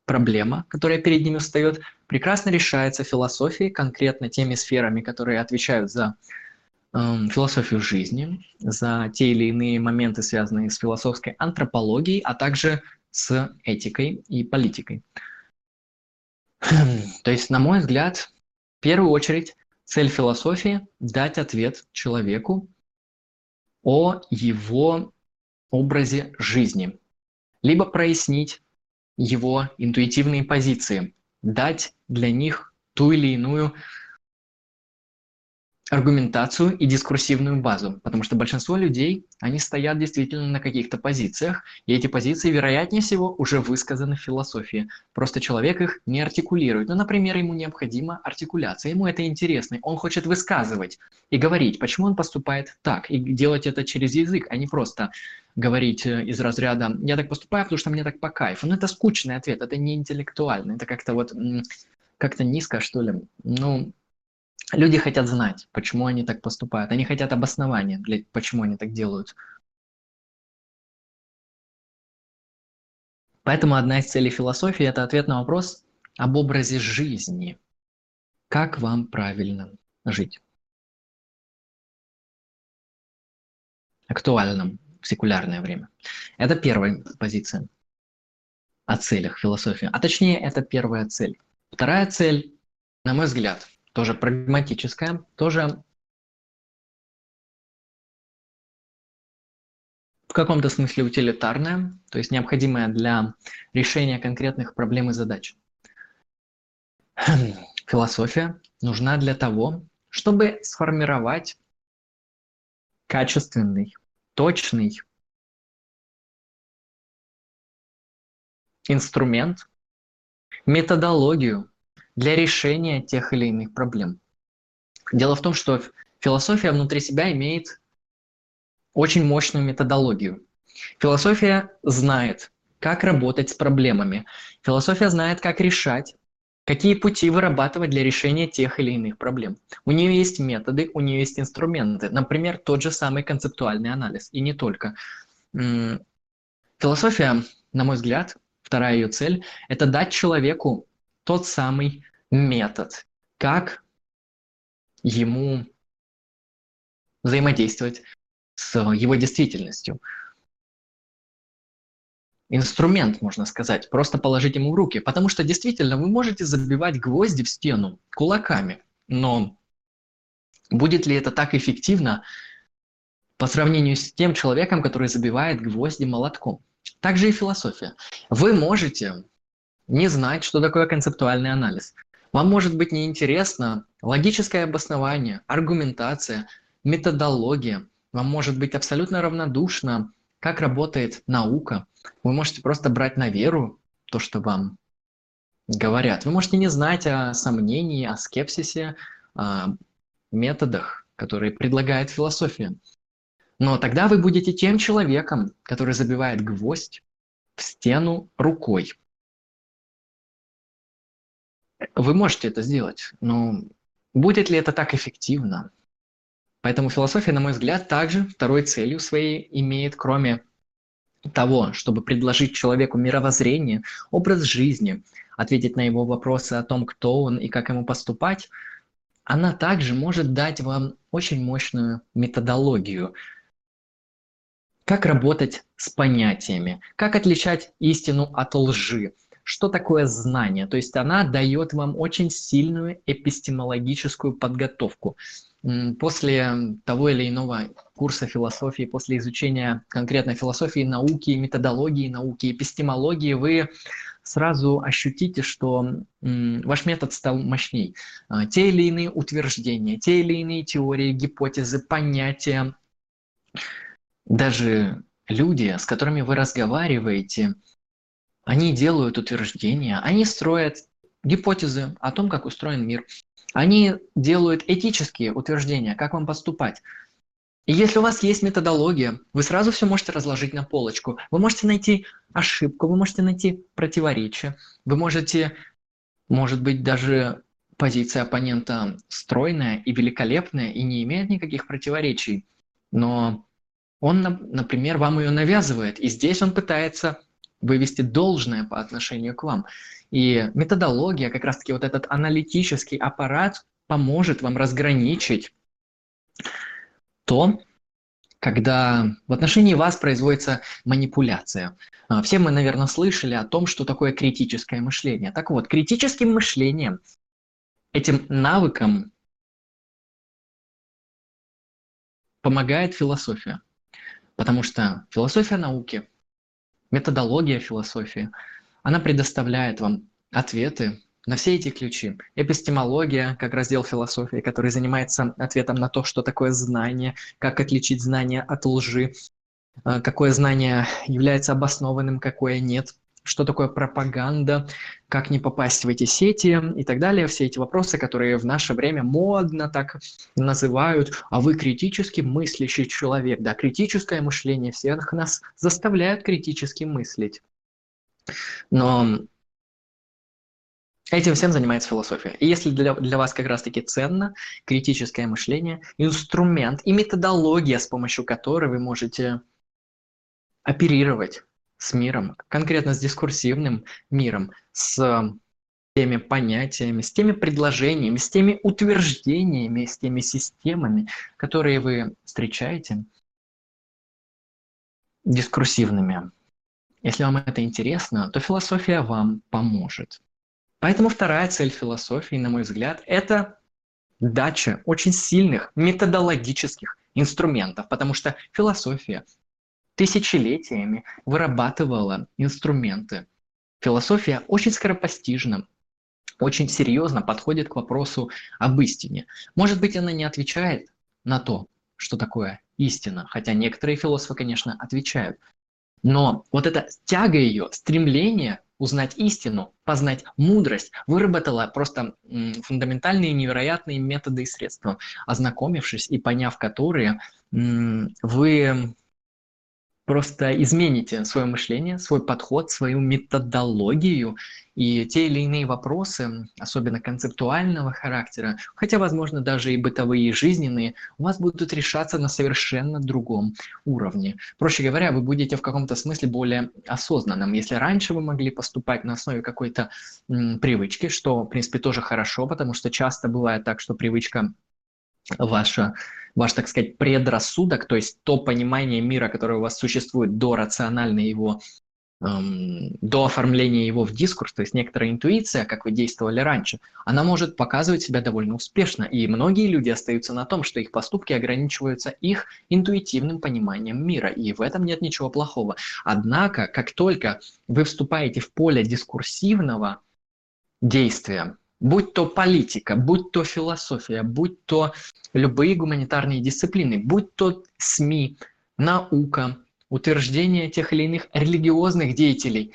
проблема, которая перед ними встает, прекрасно решается философией, конкретно теми сферами, которые отвечают за Эм, философию жизни, за те или иные моменты, связанные с философской антропологией, а также с этикой и политикой. То есть, на мой взгляд, первую очередь цель философии – дать ответ человеку о его образе жизни, либо прояснить его интуитивные позиции, дать для них ту или иную аргументацию и дискурсивную базу, потому что большинство людей, они стоят действительно на каких-то позициях, и эти позиции, вероятнее всего, уже высказаны в философии. Просто человек их не артикулирует. Ну, например, ему необходима артикуляция, ему это интересно, он хочет высказывать и говорить, почему он поступает так, и делать это через язык, а не просто говорить э, из разряда «я так поступаю, потому что мне так по кайфу». Ну, это скучный ответ, это не интеллектуально, это как-то вот как-то низко, что ли. Ну, Люди хотят знать, почему они так поступают. Они хотят обоснования, для, почему они так делают. Поэтому одна из целей философии – это ответ на вопрос об образе жизни. Как вам правильно жить? Актуальном в секулярное время. Это первая позиция о целях философии. А точнее, это первая цель. Вторая цель, на мой взгляд, тоже прагматическая, тоже в каком-то смысле утилитарная, то есть необходимая для решения конкретных проблем и задач. (clears throat) Философия нужна для того, чтобы сформировать качественный, точный инструмент, методологию, для решения тех или иных проблем. Дело в том, что философия внутри себя имеет очень мощную методологию. Философия знает, как работать с проблемами. Философия знает, как решать, какие пути вырабатывать для решения тех или иных проблем. У нее есть методы, у нее есть инструменты. Например, тот же самый концептуальный анализ. И не только. Философия, на мой взгляд, вторая ее цель – это дать человеку тот самый метод, как ему взаимодействовать с его действительностью. Инструмент, можно сказать, просто положить ему в руки. Потому что действительно вы можете забивать гвозди в стену кулаками, но будет ли это так эффективно по сравнению с тем человеком, который забивает гвозди молотком? Также и философия. Вы можете не знать, что такое концептуальный анализ. Вам может быть неинтересно логическое обоснование, аргументация, методология. Вам может быть абсолютно равнодушно, как работает наука. Вы можете просто брать на веру то, что вам говорят. Вы можете не знать о сомнении, о скепсисе, о методах, которые предлагает философия. Но тогда вы будете тем человеком, который забивает гвоздь в стену рукой. Вы можете это сделать, но будет ли это так эффективно? Поэтому философия, на мой взгляд, также второй целью своей имеет, кроме того, чтобы предложить человеку мировоззрение, образ жизни, ответить на его вопросы о том, кто он и как ему поступать, она также может дать вам очень мощную методологию, как работать с понятиями, как отличать истину от лжи, что такое знание. То есть она дает вам очень сильную эпистемологическую подготовку. После того или иного курса философии, после изучения конкретной философии, науки, методологии, науки, эпистемологии, вы сразу ощутите, что ваш метод стал мощней. А, те или иные утверждения, те или иные теории, гипотезы, понятия, даже люди, с которыми вы разговариваете, они делают утверждения, они строят гипотезы о том, как устроен мир. Они делают этические утверждения, как вам поступать. И если у вас есть методология, вы сразу все можете разложить на полочку. Вы можете найти ошибку, вы можете найти противоречие, вы можете, может быть, даже позиция оппонента стройная и великолепная и не имеет никаких противоречий, но он, например, вам ее навязывает, и здесь он пытается вывести должное по отношению к вам. И методология, как раз-таки вот этот аналитический аппарат поможет вам разграничить то, когда в отношении вас производится манипуляция. А, все мы, наверное, слышали о том, что такое критическое мышление. Так вот, критическим мышлением, этим навыком помогает философия. Потому что философия науки, методология философии, она предоставляет вам ответы на все эти ключи. Эпистемология, как раздел философии, который занимается ответом на то, что такое знание, как отличить знание от лжи, э, какое знание является обоснованным, какое нет что такое пропаганда, как не попасть в эти сети и так далее. Все эти вопросы, которые в наше время модно так называют, а вы критически мыслящий человек. Да, критическое мышление всех нас заставляет критически мыслить. Но Этим всем занимается философия. И если для, для вас как раз-таки ценно критическое мышление, инструмент и методология, с помощью которой вы можете оперировать с миром, конкретно с дискурсивным миром, с теми понятиями, с теми предложениями, с теми утверждениями, с теми системами, которые вы встречаете, дискурсивными. Если вам это интересно, то философия вам поможет. Поэтому вторая цель философии, на мой взгляд, это дача очень сильных методологических инструментов, потому что философия тысячелетиями вырабатывала инструменты. Философия очень скоропостижна, очень серьезно подходит к вопросу об истине. Может быть, она не отвечает на то, что такое истина, хотя некоторые философы, конечно, отвечают. Но вот эта тяга ее, стремление узнать истину, познать мудрость, выработала просто фундаментальные невероятные методы и средства, ознакомившись и поняв которые, вы просто измените свое мышление, свой подход, свою методологию, и те или иные вопросы, особенно концептуального характера, хотя, возможно, даже и бытовые, и жизненные, у вас будут решаться на совершенно другом уровне. Проще говоря, вы будете в каком-то смысле более осознанным. Если раньше вы могли поступать на основе какой-то привычки, что, в принципе, тоже хорошо, потому что часто бывает так, что привычка ваша ваш, так сказать, предрассудок, то есть то понимание мира, которое у вас существует до рациональной его эм, до оформления его в дискурс, то есть некоторая интуиция, как вы действовали раньше, она может показывать себя довольно успешно. И многие люди остаются на том, что их поступки ограничиваются их интуитивным пониманием мира. И в этом нет ничего плохого. Однако, как только вы вступаете в поле дискурсивного действия, будь то политика, будь то философия, будь то любые гуманитарные дисциплины, будь то СМИ, наука, утверждение тех или иных религиозных деятелей,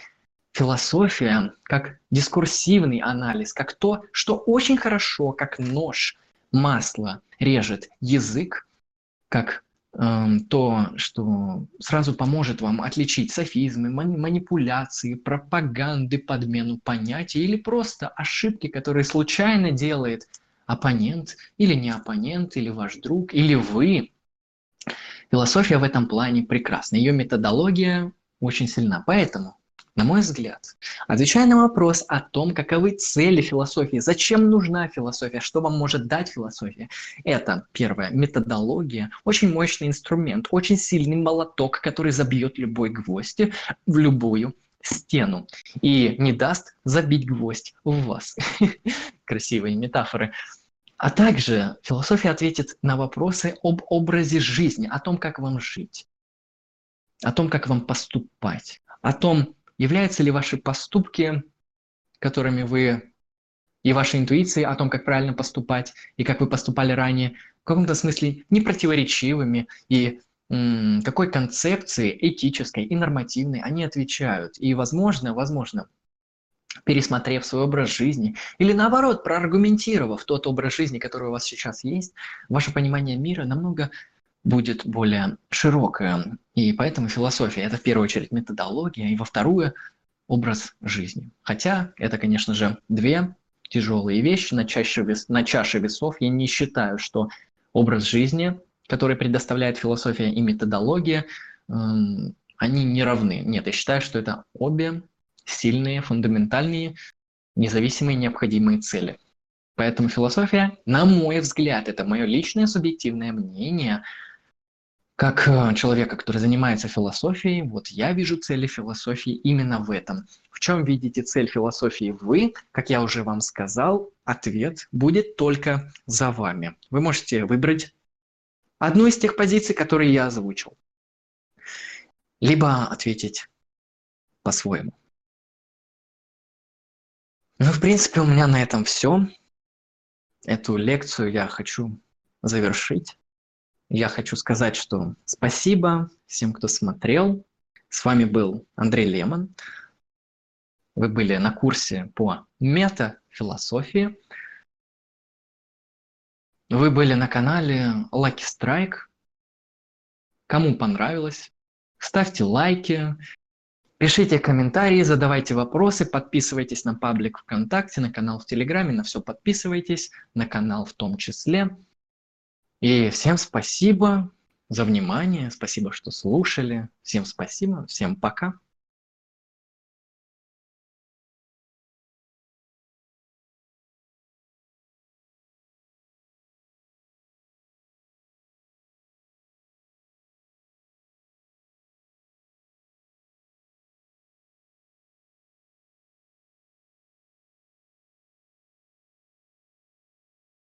философия как дискурсивный анализ, как то, что очень хорошо, как нож, масло режет язык, как то, что сразу поможет вам отличить софизмы, манипуляции, пропаганды, подмену понятий или просто ошибки, которые случайно делает оппонент или не оппонент, или ваш друг, или вы. Философия в этом плане прекрасна, ее методология очень сильна. Поэтому на мой взгляд, отвечая на вопрос о том, каковы цели философии, зачем нужна философия, что вам может дать философия, это, первое, методология, очень мощный инструмент, очень сильный молоток, который забьет любой гвоздь в любую стену и не даст забить гвоздь в вас. (laughs) Красивые метафоры. А также философия ответит на вопросы об образе жизни, о том, как вам жить, о том, как вам поступать, о том, являются ли ваши поступки, которыми вы и ваши интуиции о том, как правильно поступать, и как вы поступали ранее, в каком-то смысле не противоречивыми, и какой концепции этической и нормативной они отвечают. И, возможно, возможно, пересмотрев свой образ жизни, или наоборот, проаргументировав тот образ жизни, который у вас сейчас есть, ваше понимание мира намного будет более широкая. И поэтому философия – это в первую очередь методология, и во вторую – образ жизни. Хотя это, конечно же, две тяжелые вещи на чаше, вес, на чаше весов. Я не считаю, что образ жизни, который предоставляет философия и методология, эм, они не равны. Нет, я считаю, что это обе сильные, фундаментальные, независимые, необходимые цели. Поэтому философия, на мой взгляд, это мое личное субъективное мнение – как э, человека, который занимается философией, вот я вижу цели философии именно в этом. В чем видите цель философии вы? Как я уже вам сказал, ответ будет только за вами. Вы можете выбрать одну из тех позиций, которые я озвучил. Либо ответить по-своему. Ну, в принципе, у меня на этом все. Эту лекцию я хочу завершить. Я хочу сказать, что спасибо всем, кто смотрел. С вами был Андрей Лемон. Вы были на курсе по метафилософии. Вы были на канале Lucky Strike. Кому понравилось, ставьте лайки, пишите комментарии, задавайте вопросы, подписывайтесь на паблик ВКонтакте, на канал в Телеграме, на все подписывайтесь, на канал в том числе. И всем спасибо за внимание, спасибо, что слушали. Всем спасибо, всем пока.